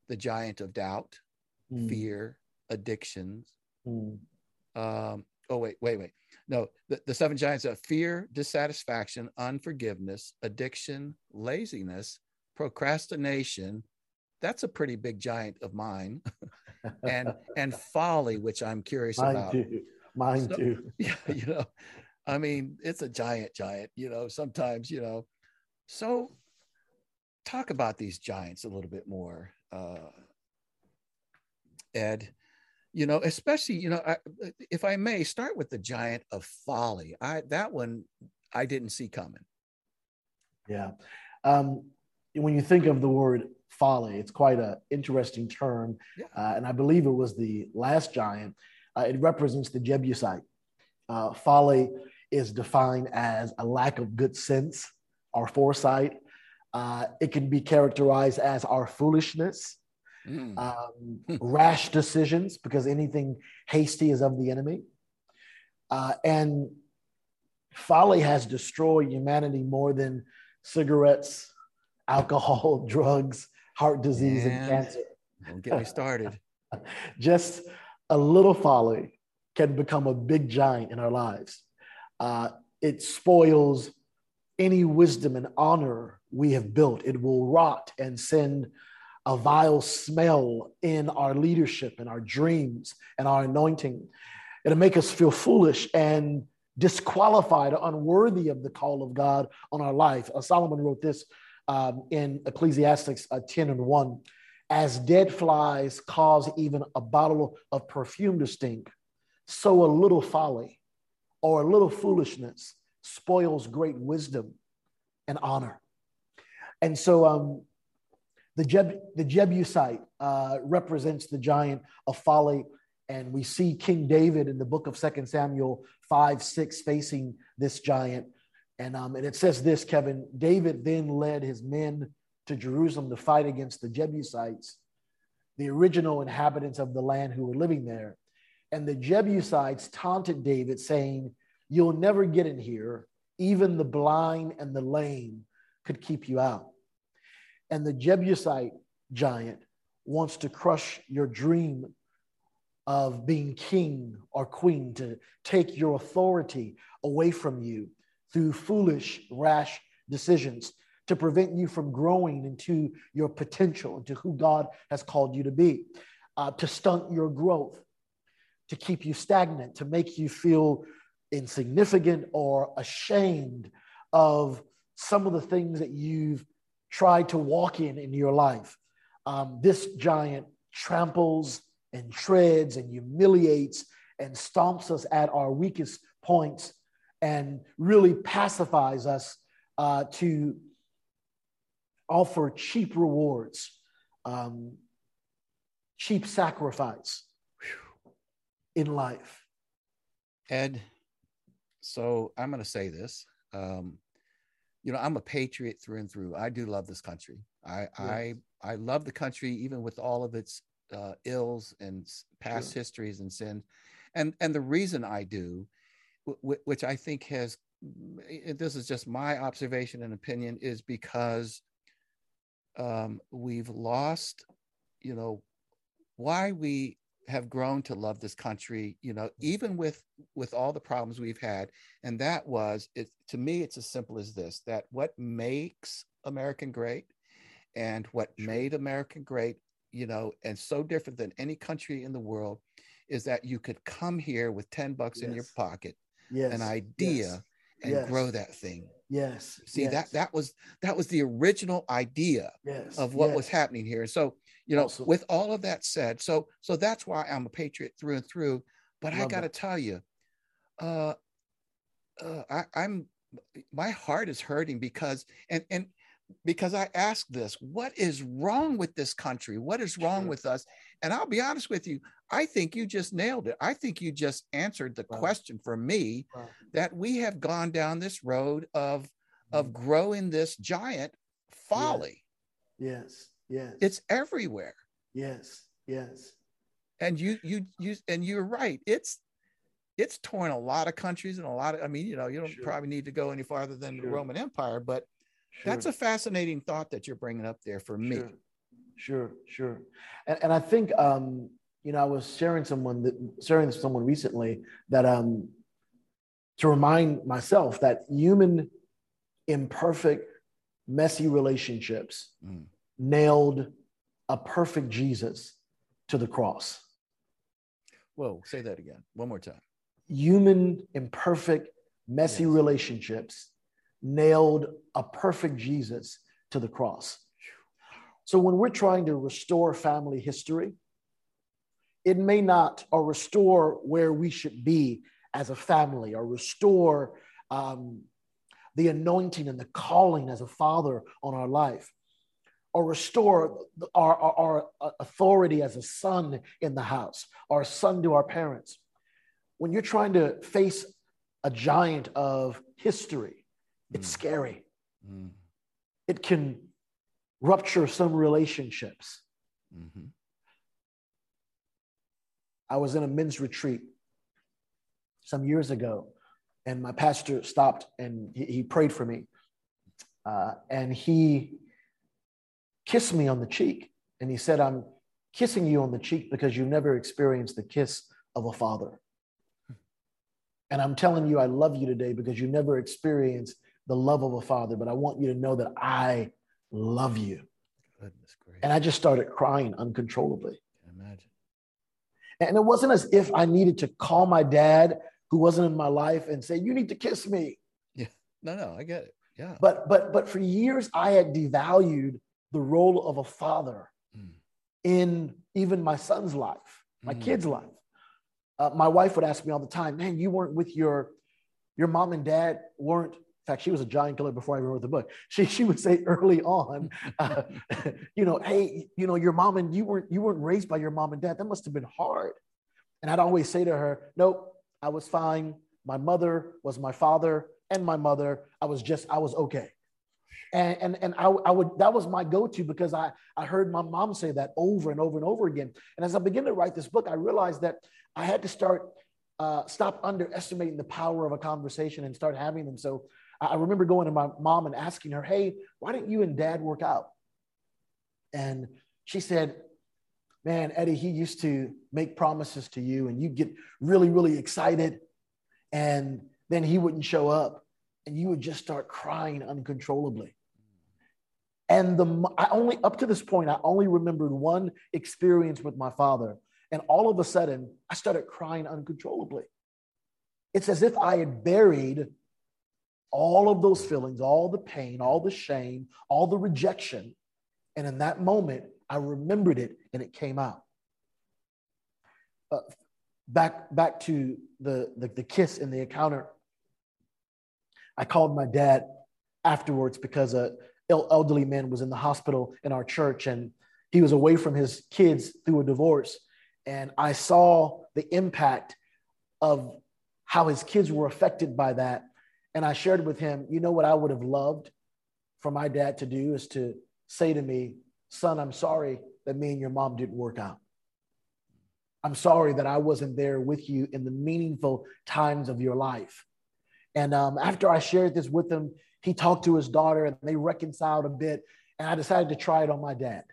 the giant of doubt, Mm, fear, addictions. mm, Um, oh, wait, wait, wait. No, the, the seven giants of fear, dissatisfaction, unforgiveness, addiction, laziness, procrastination. That's a pretty big giant of mine. and and folly, which I'm curious mine about. too. Mine So- too. Yeah, you know, I mean, it's a giant, giant, you know, sometimes, you know. So talk about these giants a little bit more, uh, Ed. You know, especially, you know, I, if I may start with the giant of folly. I that one I didn't see coming. Yeah. Um, when you think of the word folly, it's quite an interesting term. Yeah. Uh, and I believe it was the last giant. Uh, it represents the Jebusite. Uh, folly is defined as a lack of good sense or foresight. Uh, it can be characterized as our foolishness, Mm. um, rash decisions, because anything hasty is of the enemy. Uh, and folly has destroyed humanity more than cigarettes, alcohol, drugs, heart disease, Man. and cancer. Don't get me started. Just a little folly can become a big giant in our lives. Uh, it spoils any wisdom and honor we have built. It will rot and send a vile smell in our leadership and our dreams and our anointing. It'll make us feel foolish and disqualified or unworthy of the call of God on our life. Uh, Solomon wrote this um, in Ecclesiastes uh, 10 and 1 as dead flies cause even a bottle of perfume to stink, so a little folly or a little foolishness spoils great wisdom and honor. And so um, the, Jeb, the Jebusite uh, represents the giant of folly. And we see King David in the book of Second Samuel 5 6 facing this giant. And, um, and it says this, Kevin David then led his men to Jerusalem to fight against the Jebusites, the original inhabitants of the land who were living there. And the Jebusites taunted David, saying, You'll never get in here. Even the blind and the lame could keep you out. And the Jebusite giant wants to crush your dream of being king or queen, to take your authority away from you through foolish, rash decisions to prevent you from growing into your potential, into who God has called you to be, uh, to stunt your growth, to keep you stagnant, to make you feel insignificant or ashamed of some of the things that you've tried to walk in in your life. Um, this giant tramples and treads and humiliates and stomps us at our weakest points and really pacifies us uh, to offer cheap rewards, um, cheap sacrifice in life. Ed, so I'm going to say this. Um, you know, I'm a patriot through and through. I do love this country. I I I love the country, even with all of its uh, ills and past Sure. histories and sins. And and the reason I do, wh- which I think has, this is just my observation and opinion, is because um, we've lost, you know, why we have grown to love this country you know mm. even with with all the problems we've had and that was it to me it's as simple as this that what makes american great and what made american great you know and so different than any country in the world is that you could come here with 10 bucks in your pocket Yes. an idea and Yes. grow that thing Yes. see yes, that that was that was the original idea yes, of what was happening here. So, you know, Awesome. with all of that said, so so that's why I'm a patriot through and through. But I got to that. tell you, uh, uh, I, I'm my heart is hurting because and and because I ask this, what is wrong with this country? What is wrong Sure. with us? And I'll be honest with you, I think you just nailed it. I think you just answered the Wow. question for me Wow. that we have gone down this road of of Mm. growing this giant folly. Yes. Yes. It's everywhere. yes. Yes. And you you you and you're right. It's it's torn a lot of countries and a lot of I mean, you know, you don't Sure. probably need to go any farther than the Roman Empire, but Sure. that's a fascinating thought that you're bringing up there for me. Sure, sure, sure. And, and I think, um, you know, I was sharing someone that sharing with someone recently that um, to remind myself that human, imperfect, messy relationships Mm. Nailed a perfect Jesus to the cross. Whoa, say that again. One more time. Human, imperfect, messy Yes. relationships nailed a perfect Jesus to the cross. So when we're trying to restore family history, it may not, or restore where we should be as a family, or restore um, the anointing and the calling as a father on our life, or restore our, our, our authority as a son in the house, a son to our parents. When you're trying to face a giant of history, it's Mm. scary. Mm, It can rupture some relationships. mhm. I was in a men's retreat some years ago, and my pastor stopped and he, he prayed for me. Uh, and he kissed me on the cheek. And he said, I'm kissing you on the cheek because you never experienced the kiss of a father. And I'm telling you, I love you today because you never experienced the love of a father, but I want you to know that I love you. Goodness gracious. And I just started crying uncontrollably. can imagine. And it wasn't as if I needed to call my dad, who wasn't in my life, and say, "You need to kiss me." Yeah. No, no, I get it. Yeah. But but but for years, I had devalued the role of a father Mm. in even my son's life, my Mm. kid's life. Uh, my wife would ask me all the time, "Man, you weren't with your your mom and dad weren't." In fact, she was a giant killer before I even wrote the book. She she would say early on, uh, you know, hey, you know, your mom and you weren't you weren't raised by your mom and dad. That must have been hard. And I'd always say to her, nope, I was fine. My mother was my father and my mother. I was just, I was okay. And, and, and I, I would, that was my go-to because I, I heard my mom say that over and over and over again. And as I began to write this book, I realized that I had to start, uh, stop underestimating the power of a conversation and start having them. So I remember going to my mom and asking her, hey, why didn't you and dad work out? And she said, man, Eddie, he used to make promises to you and you get really, really excited. And then he wouldn't show up and you would just start crying uncontrollably. And the I only up to this point, I only remembered one experience with my father. And all of a sudden, I started crying uncontrollably. It's as if I had buried all of those feelings, all the pain, all the shame, all the rejection. And in that moment, I remembered it and it came out. Uh, back back to the, the the kiss in the encounter. I called my dad afterwards because a elderly man was in the hospital in our church and he was away from his kids through a divorce. And I saw the impact of how his kids were affected by that. And I shared with him, you know what I would have loved for my dad to do is to say to me, son, I'm sorry that me and your mom didn't work out. I'm sorry that I wasn't there with you in the meaningful times of your life. And um, after I shared this with him, he talked to his daughter and they reconciled a bit. And I decided to try it on my dad,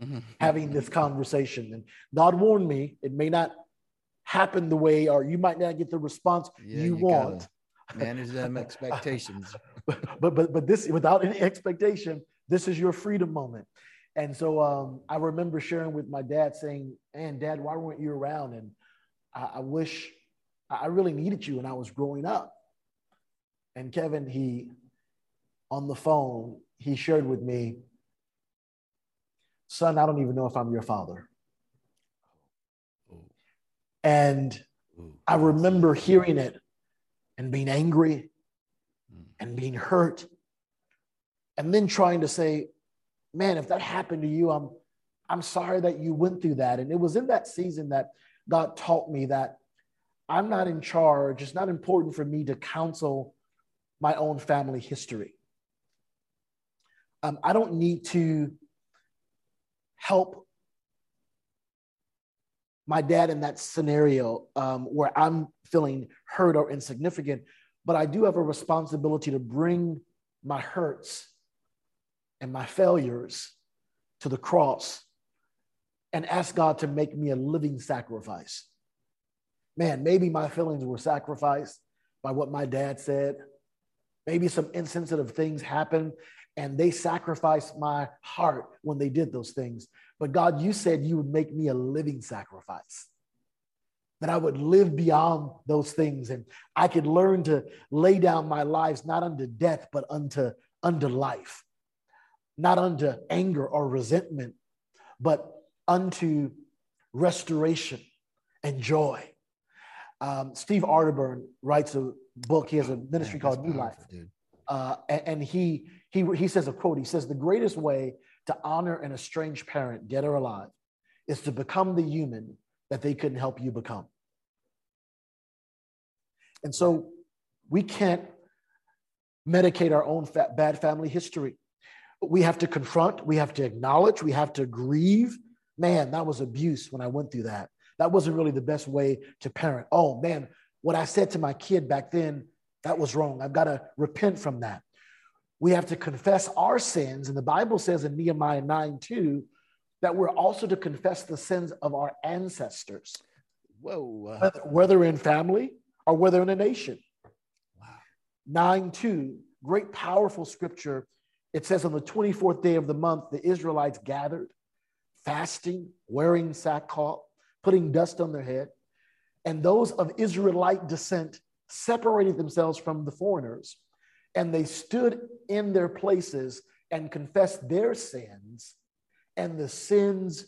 having this conversation. And God warned me it may not happen the way, or you might not get the response Yeah, you, you want. Manage them expectations. but but but this without any expectation this is your freedom moment and so um, i remember sharing with my dad saying man dad why weren't you around and i, I wish I really needed you when i was growing up. And kevin he on the phone he shared with me son i don't even know if i'm your father. And i remember hearing it and being angry Mm. and being hurt and then trying to say man if that happened to you i'm i'm sorry that you went through that. And it was in that season that god taught me that i'm not in charge it's not important for me to counsel my own family history um, i don't need to help my dad in that scenario um, where I'm feeling hurt or insignificant, but I do have a responsibility to bring my hurts and my failures to the cross and ask God to make me a living sacrifice. Man, maybe my feelings were sacrificed by what my dad said. Maybe some insensitive things happened and they sacrificed my heart when they did those things. But God, you said you would make me a living sacrifice, that I would live beyond those things and I could learn to lay down my lives not unto death, but unto, unto life, not unto anger or resentment, but unto restoration and joy. Um, Steve Arterburn writes a book. He has a ministry Man, called New Life. Uh, and, and he, he, he says a quote. He says, The greatest way to honor an estranged parent, dead or alive, is to become the human that they couldn't help you become. And so we can't medicate our own fat, bad family history. We have to confront, we have to acknowledge, we have to grieve. Man, that was abuse when I went through that. That wasn't really the best way to parent. Oh, man, what I said to my kid back then, that was wrong. I've got to repent from that. We have to confess our sins. And the Bible says in Nehemiah 9 2 that we're also to confess the sins of our ancestors. Whoa. Uh. Whether, whether in family or whether in a nation. Wow. 9 2, great powerful scripture. It says on the 24th day of the month, the Israelites gathered, fasting, wearing sackcloth, putting dust on their head. And those of Israelite descent separated themselves from the foreigners and they stood in their places and confessed their sins and the sins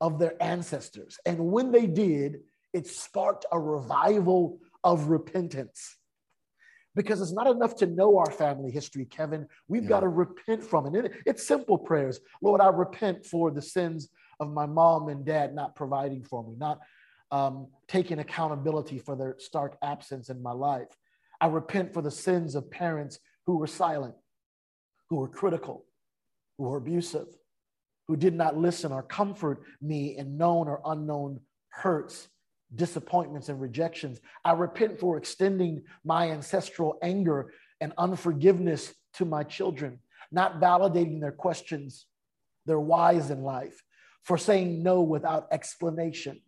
of their ancestors. And when they did, it sparked a revival of repentance. Because it's not enough to know our family history, Kevin. We've yeah. got to repent from it. It's simple prayers. Lord, I repent for the sins of my mom and dad not providing for me, not um, taking accountability for their stark absence in my life. I repent for the sins of parents who were silent, who were critical, who were abusive, who did not listen or comfort me in known or unknown hurts, disappointments, and rejections. I repent for extending my ancestral anger and unforgiveness to my children, not validating their questions, their whys in life, for saying no without explanation,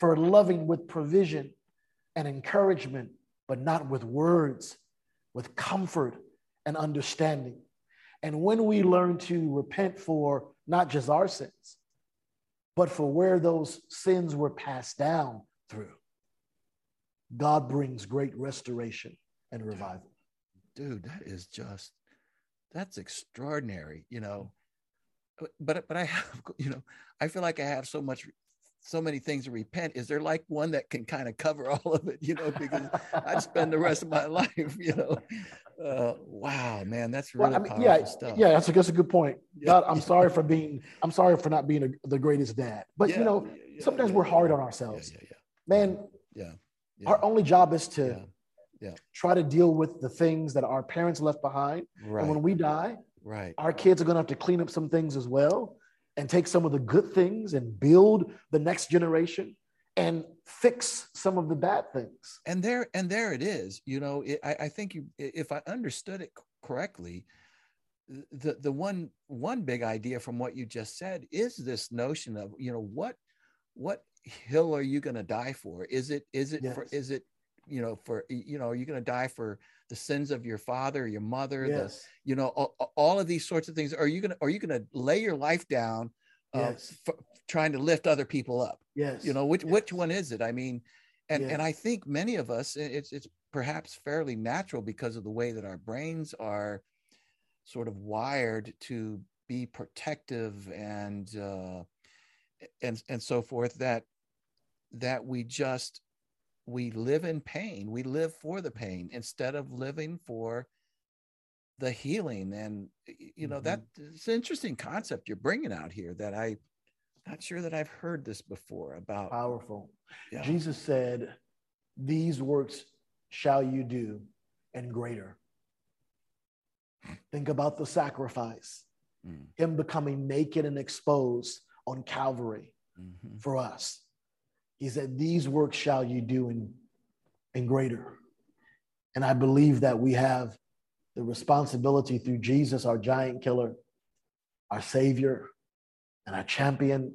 for loving with provision and encouragement but not with words, with comfort and understanding. And when we learn to repent for not just our sins, but for where those sins were passed down through, God brings great restoration and revival. Dude, that is just, that's extraordinary, you know. But, but I have, you know, I feel like I have so much so many things to repent. Is there like one that can kind of cover all of it? You know, because I'd spend the rest of my life, you know. Uh, wow, man, that's really well, I mean, yeah, stuff. Yeah, that's a, that's a good point. Yeah. God, I'm sorry for being, I'm sorry for not being a, the greatest dad. But yeah, you know, yeah, sometimes we're hard on ourselves. Yeah, yeah, Man, yeah, Our only job is to yeah. try to deal with the things that our parents left behind. Right. And when we die, right, our kids are going to have to clean up some things as well and take some of the good things and build the next generation and fix some of the bad things. And there, and there it is. You know, it, I, I think you, if I understood it correctly, the the one one big idea from what you just said is this notion of you know what what hill are you going to die for? Is it is it yes. for is it you know for you know are you going to die for the sins of your father, your mother, yes. the, you know, all, all, of these sorts of things. Are you gonna are you gonna lay your life down, uh, yes. f- trying to lift other people up? Yes. You know, which yes. which one is it? I mean, and and I think many of us, it's it's perhaps fairly natural because of the way that our brains are sort of wired to be protective and uh, and and so forth that that we just we live in pain we live for the pain instead of living for the healing and you know mm-hmm. that it's an interesting concept you're bringing out here that i not sure that i've heard this before about powerful yeah. jesus said these works shall you do and greater think about the sacrifice mm. him becoming naked and exposed on calvary mm-hmm. for us He said, These works shall you do in, in greater. And I believe that we have the responsibility through Jesus, our giant killer, our Savior, and our champion,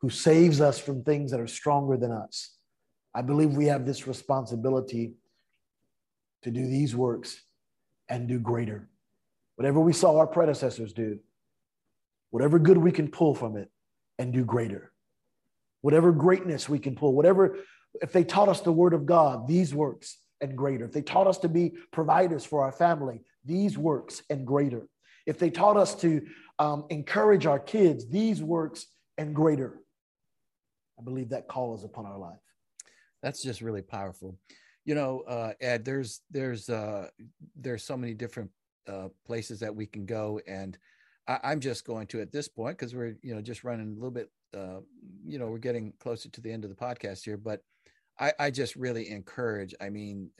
who saves us from things that are stronger than us. I believe we have this responsibility to do these works and do greater. Whatever we saw our predecessors do, whatever good we can pull from it and do greater. Whatever greatness we can pull, whatever, if they taught us the word of God, these works and greater. If they taught us to be providers for our family, these works and greater. If they taught us to um, encourage our kids, these works and greater. I believe that call is upon our life. That's just really powerful. You know, uh, Ed, there's there's uh, there's so many different uh, places that we can go, and I, am just going to at this point because we're you know just running a little bit. Uh, you know, we're getting closer to the end of the podcast here, but I, I just really encourage. I mean,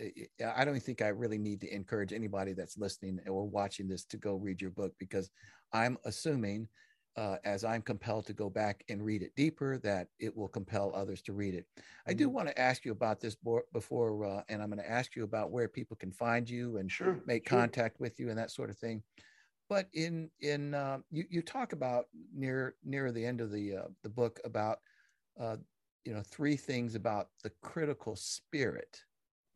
I don't think I really need to encourage anybody that's listening or watching this to go read your book because I'm assuming, uh, as I'm compelled to go back and read it deeper, that it will compel others to read it. I do mm-hmm. want to ask you about this before, uh, and I'm going to ask you about where people can find you and sure, make sure. contact with you and that sort of thing. But in in uh, you you talk about near near the end of the uh, the book about uh, you know three things about the critical spirit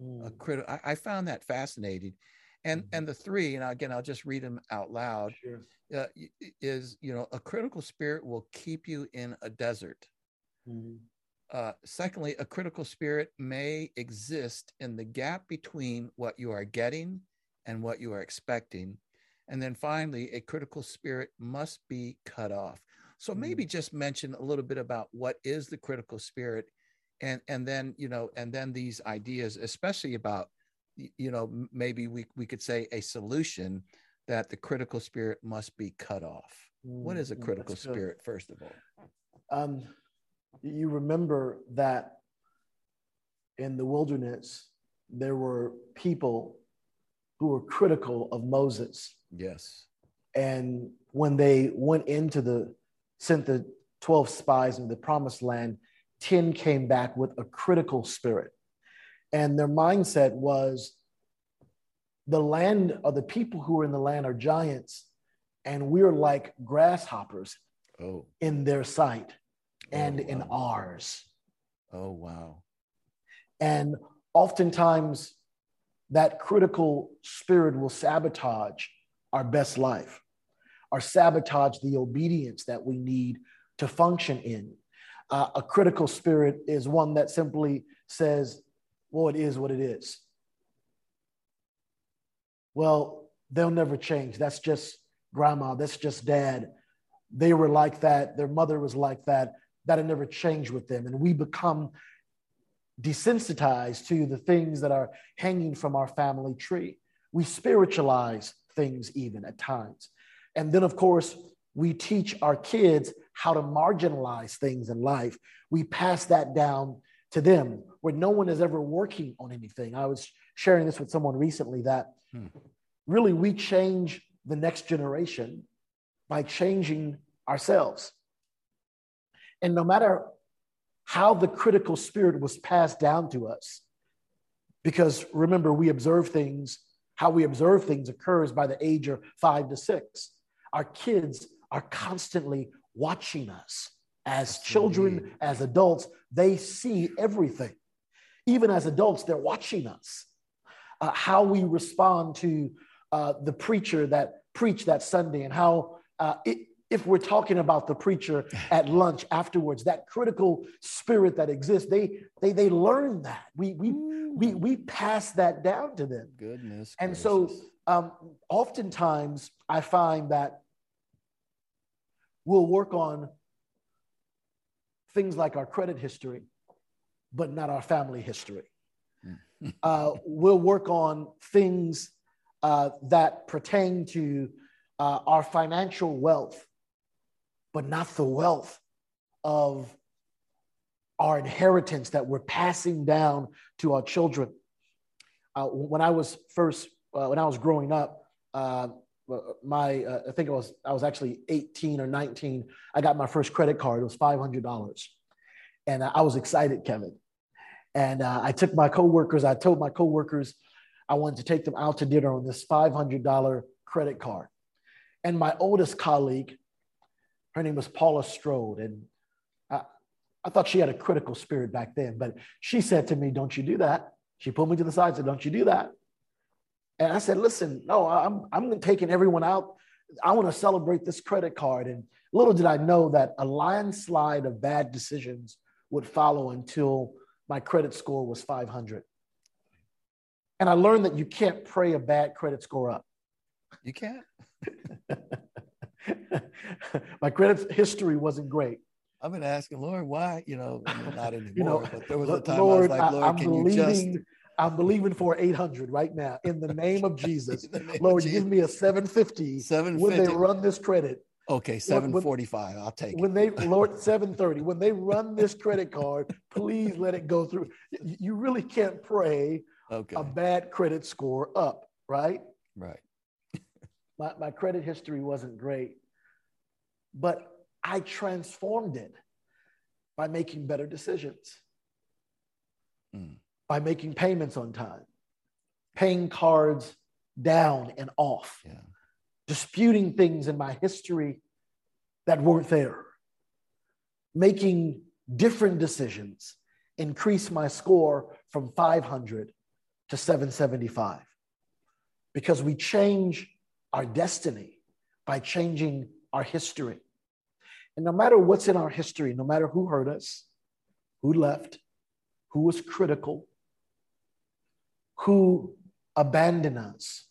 mm. a crit- I, I, found that fascinating and mm. and the three and again i'll just read them out loud sure. uh, is you know a critical spirit will keep you in a desert mm. uh, secondly a critical spirit may exist in the gap between what you are getting and what you are expecting and then finally a critical spirit must be cut off so maybe mm-hmm. just mention a little bit about what is the critical spirit and and then you know and then these ideas especially about you know maybe we we could say a solution that the critical spirit must be cut off. What is a mm, critical spirit first of all? Um, you remember that in the wilderness there were people who were critical of Moses. Yes. And when they went into the sent the 12 spies into the promised land, 10 came back with a critical spirit. And their mindset was the land or the people who are in the land are giants, and we're like grasshoppers oh. in their sight oh, and oh, wow. in ours. Oh, wow. And oftentimes, that critical spirit will sabotage our best life or sabotage the obedience that we need to function in. Uh, a critical spirit is one that simply says, well, it is what it is. Well, they'll never change. That's just grandma. That's just dad. They were like that. Their mother was like that. That'll never change with them. And we become desensitized to the things that are hanging from our family tree. We spiritualize things even at times. And then, of course, we teach our kids how to marginalize things in life. We pass that down to them where no one is ever working on anything. I was sharing this with someone recently that hmm. really we change the next generation by changing ourselves. And no matter how the critical spirit was passed down to us, because remember, we observe things, how we observe things occurs by the age of five to six. Our kids are constantly watching us. As children, as adults, they see everything. Even as adults, they're watching us. Uh, how we respond to uh, the preacher that preached that Sunday, and how, uh, it, if we're talking about the preacher at lunch afterwards, that critical spirit that exists, they they they learn that. We we we we pass that down to them. Goodness. And gracious. so, um, oftentimes, I find that We'll work on things like our credit history, but not our family history. Hmm. uh, we'll work on things uh, that pertain to uh, our financial wealth, but not the wealth of our inheritance that we're passing down to our children. Uh, when I was first, uh, when I was growing up, uh, my uh, I think it was I was actually 18 or 19. I got my first credit card. It was $500. And I was excited, Kevin. And uh, I took my coworkers, I told my coworkers I wanted to take them out to dinner on this $500 credit card. And my oldest colleague, her name was Paula Strode. And I, I thought she had a critical spirit back then, but she said to me, Don't you do that. She pulled me to the side and said, Don't you do that. And I said, Listen, no, I'm, I'm taking everyone out. I want to celebrate this credit card. And little did I know that a landslide of bad decisions would follow until my credit score was 500. And I learned that you can't pray a bad credit score up. You can't. my credit history wasn't great. I've been asking Lord why, you know, not anymore, you know, but there was a time Lord, I was like, Lord, I'm can believing, you just I'm believing for 800 right now in the name of Jesus. Name Lord, of Jesus. give me a 750, 750 when they run this credit. Okay, 745. When, I'll take it. When they Lord 730, when they run this credit card, please let it go through. You really can't pray okay. a bad credit score up, right? Right. My, my credit history wasn't great, but I transformed it by making better decisions, mm. by making payments on time, paying cards down and off. Yeah disputing things in my history that weren't there, making different decisions, increase my score from 500 to 775. Because we change our destiny by changing our history. And no matter what's in our history, no matter who hurt us, who left, who was critical, who abandoned us,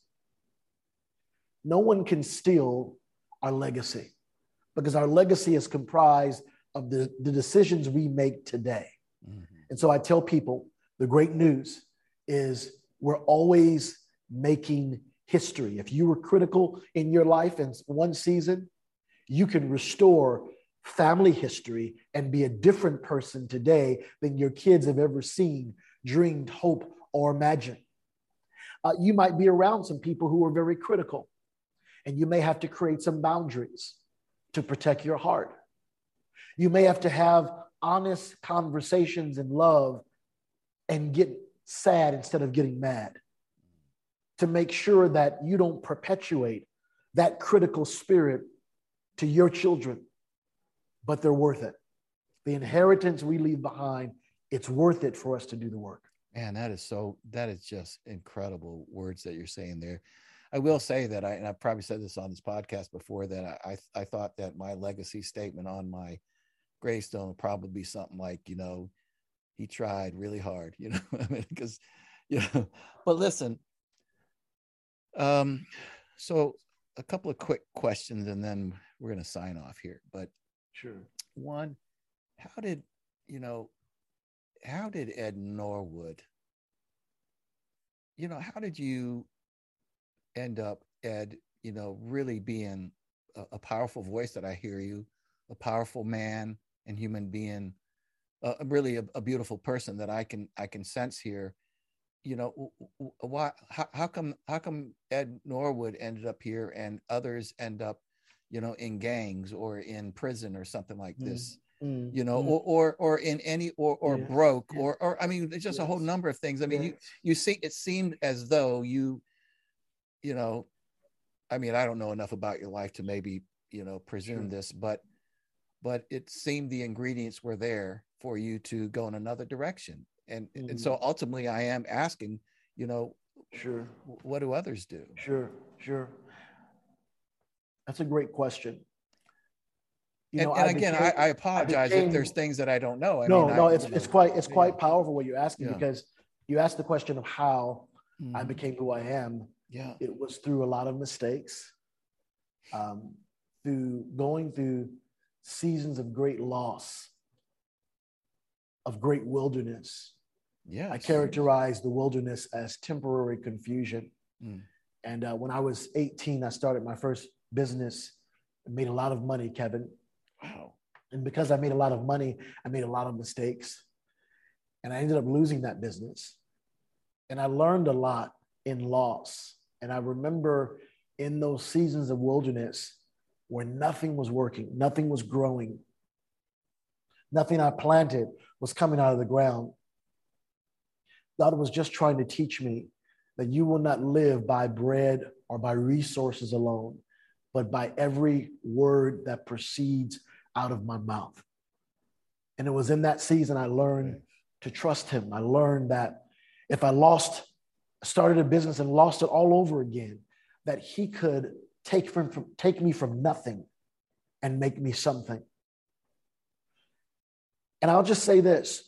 no one can steal our legacy because our legacy is comprised of the, the decisions we make today. Mm-hmm. And so I tell people the great news is we're always making history. If you were critical in your life in one season, you can restore family history and be a different person today than your kids have ever seen, dreamed, hoped, or imagined. Uh, you might be around some people who are very critical and you may have to create some boundaries to protect your heart. You may have to have honest conversations in love and get sad instead of getting mad to make sure that you don't perpetuate that critical spirit to your children, but they're worth it. The inheritance we leave behind, it's worth it for us to do the work. Man, that is so, that is just incredible words that you're saying there. I will say that I, and I've probably said this on this podcast before, that I, I thought that my legacy statement on my gravestone would probably be something like, you know, he tried really hard, you know, I mean, because, you know, but listen, um, so a couple of quick questions and then we're going to sign off here. But sure. One, how did, you know, how did Ed Norwood, you know, how did you end up ed you know really being a, a powerful voice that i hear you a powerful man and human being uh, really a, a, beautiful person that i can i can sense here you know why how, how come how come ed norwood ended up here and others end up you know in gangs or in prison or something like mm, this mm, you know mm. or, or or in any or or yeah. broke or or i mean there's just yes. a whole number of things i mean yes. you you see it seemed as though you you know, I mean, I don't know enough about your life to maybe, you know, presume sure. this, but but it seemed the ingredients were there for you to go in another direction. And mm-hmm. and so mm-hmm. ultimately I am asking, you know, sure. What do others do? Sure, sure. That's a great question. You know, and, and again, became, I, I, apologize I became, if there's things that I don't know. I no, mean, no, it's, it's quite it's quite yeah. powerful what you're asking yeah. because you asked the question of how mm-hmm. I became who I am, yeah. It was through a lot of mistakes, um, through going through seasons of great loss, of great wilderness. Yeah. I characterize the wilderness as temporary confusion. Mm. And uh, when I was 18, I started my first business and made a lot of money, Kevin. Wow. And because I made a lot of money, I made a lot of mistakes. And I ended up losing that business. And I learned a lot in loss. And I remember in those seasons of wilderness where nothing was working, nothing was growing, Nothing I planted was coming out of the ground. God was just trying to teach me that you will not live by bread or by resources alone, but by every word that proceeds out of my mouth. And it was in that season I learned to trust him. I learned that if I lost, started a business and lost it all over again, that he could take, from, take me from nothing and make me something. And I'll just say this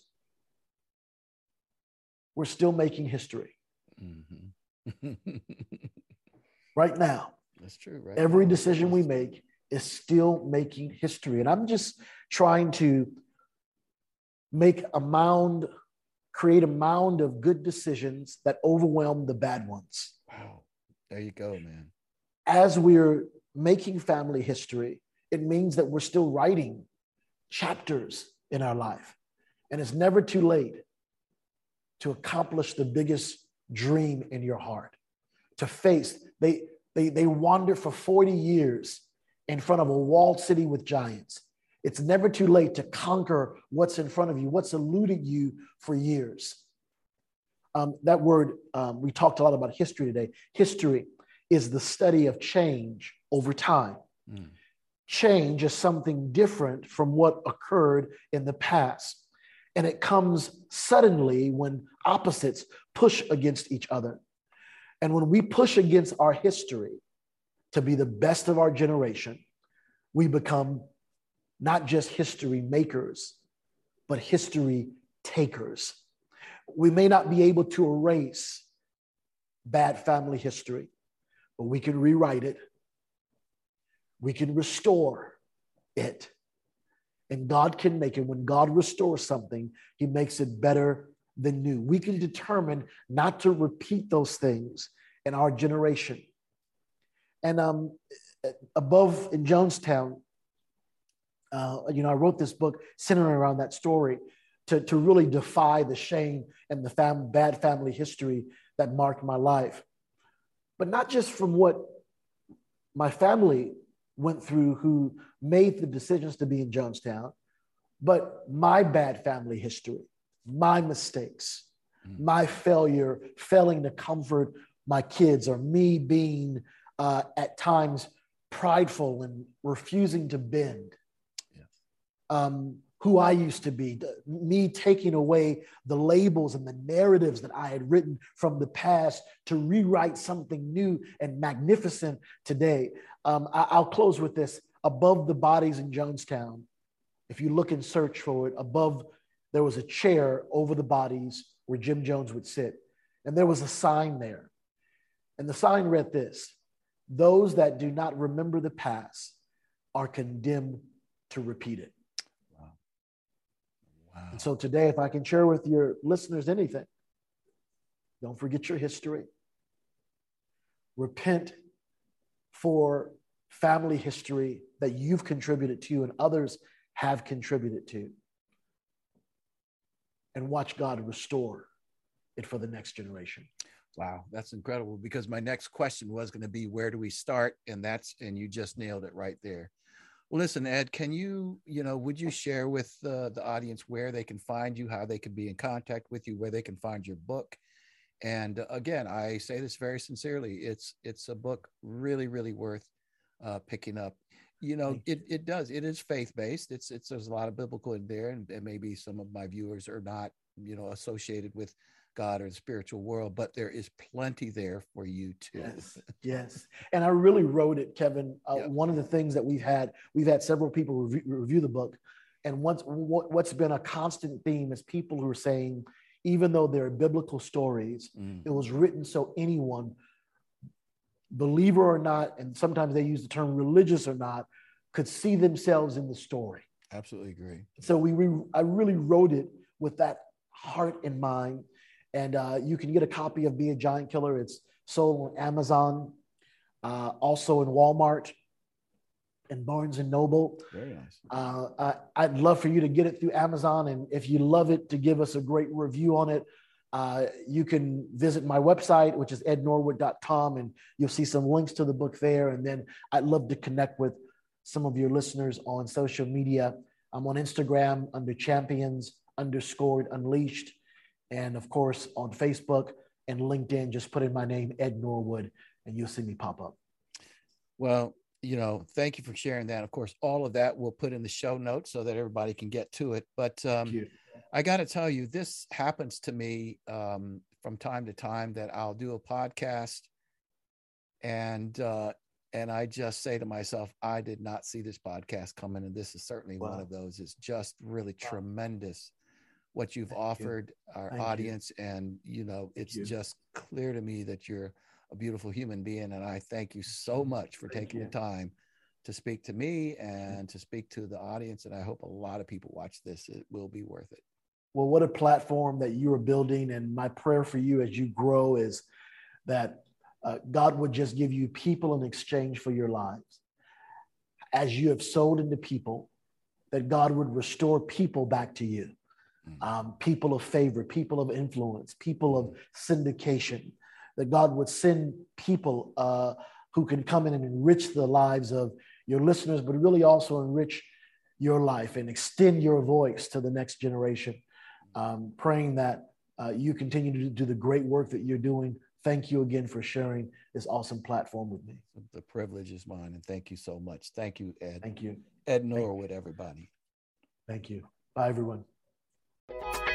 we're still making history. Mm-hmm. right now. That's true, right? Every decision we make is still making history. And I'm just trying to make a mound, create a mound of good decisions that overwhelm the bad ones. Wow. There you go, man. As we're making family history, it means that we're still writing chapters in our life. And it's never too late to accomplish the biggest dream in your heart, to face. They, they, they wander for 40 years in front of a walled city with giants. It's never too late to conquer what's in front of you, what's eluded you for years. Um, that word, um, we talked a lot about history today. History is the study of change over time. Mm. Change is something different from what occurred in the past. And it comes suddenly when opposites push against each other. And when we push against our history to be the best of our generation, we become not just history makers, but history takers. We may not be able to erase bad family history, but we can rewrite it. We can restore it. And God can make it. When God restores something, He makes it better than new. We can determine not to repeat those things in our generation. And um, above in Jonestown, uh, you know, I wrote this book centering around that story to, to really defy the shame and the fam- bad family history that marked my life. But not just from what my family went through, who made the decisions to be in Jonestown, but my bad family history, my mistakes, mm. my failure, failing to comfort my kids, or me being uh, at times prideful and refusing to bend um, who I used to be, me taking away the labels and the narratives that I had written from the past to rewrite something new and magnificent today. Um, I, will close with this above the bodies in Jonestown. If you look and search for it, above there was a chair over the bodies where Jim Jones would sit. And there was a sign there. And the sign read this Those that do not remember the past are condemned to repeat it. And so today, if I can share with your listeners anything, don't forget your history. Repent for family history that you've contributed to and others have contributed to. And watch God restore it for the next generation. Wow, that's incredible because my next question was going to be where do we start and that's and you just nailed it right there. Listen, Ed, can you, you know, would you share with uh, the audience where they can find you, how they can be in contact with you, where they can find your book? And again, I say this very sincerely. It's it's a book really, really worth uh, picking up. You know, it it does. It is faith based. It's it's there's a lot of biblical in there, and, and maybe some of my viewers are not, you know, associated with God or the spiritual world, but there is plenty there for you too. Yes, yes. And I really wrote it, Kevin. Uh, yep. One of the things that we've had, we've had several people review, review the book, and what's what, what's been a constant theme is people who are saying, even though they're biblical stories, mm. it was written so anyone, believer or not, and sometimes they use the term religious or not, could see themselves in the story. Absolutely agree. So we, re- I really wrote it with that heart in mind and uh, you can get a copy of Be a Giant Killer. It's sold on Amazon, uh, also in Walmart and Barnes and Noble. Very nice. Uh, I, would love for you to get it through Amazon. And if you love it, to give us a great review on it. Uh, you can visit my website, which is ednorwood.com, and you'll see some links to the book there. And then I'd love to connect with some of your listeners on social media. I'm on Instagram under champions underscored unleashed. And of course, on Facebook and LinkedIn, just put in my name, Ed Norwood, and you'll see me pop up. Well, you know, thank you for sharing that. Of course, all of that we'll put in the show notes so that everybody can get to it. But um, I got to tell you, this happens to me um, from time to time that I'll do a podcast and uh, and I just say to myself, I did not see this podcast coming, and this is certainly wow. one of those. It's just really wow. tremendous what you've Thank offered you. our Thank audience, you. and you know, it's you. just clear to me that you're a beautiful human being, and I thank you so much for thank taking the time to speak to me and to speak to the audience. And I hope a lot of people watch this. It will be worth it. Well, what a platform that you are building, and my prayer for you as you grow is that uh, God would just give you people in exchange for your lives. As you have sold into people, that God would restore people back to you. Mm. Um, people of favor, people of influence, people of syndication, that God would send people uh, who can come in and enrich the lives of your listeners, but really also enrich your life and extend your voice to the next generation. Um, praying that uh, you continue to do the great work that you're doing thank you again for sharing this awesome platform with me. The privilege is mine, and thank you so much. Thank you, Ed. Thank you. Ed Norwood, everybody. Thank you. Bye, everyone. Bye.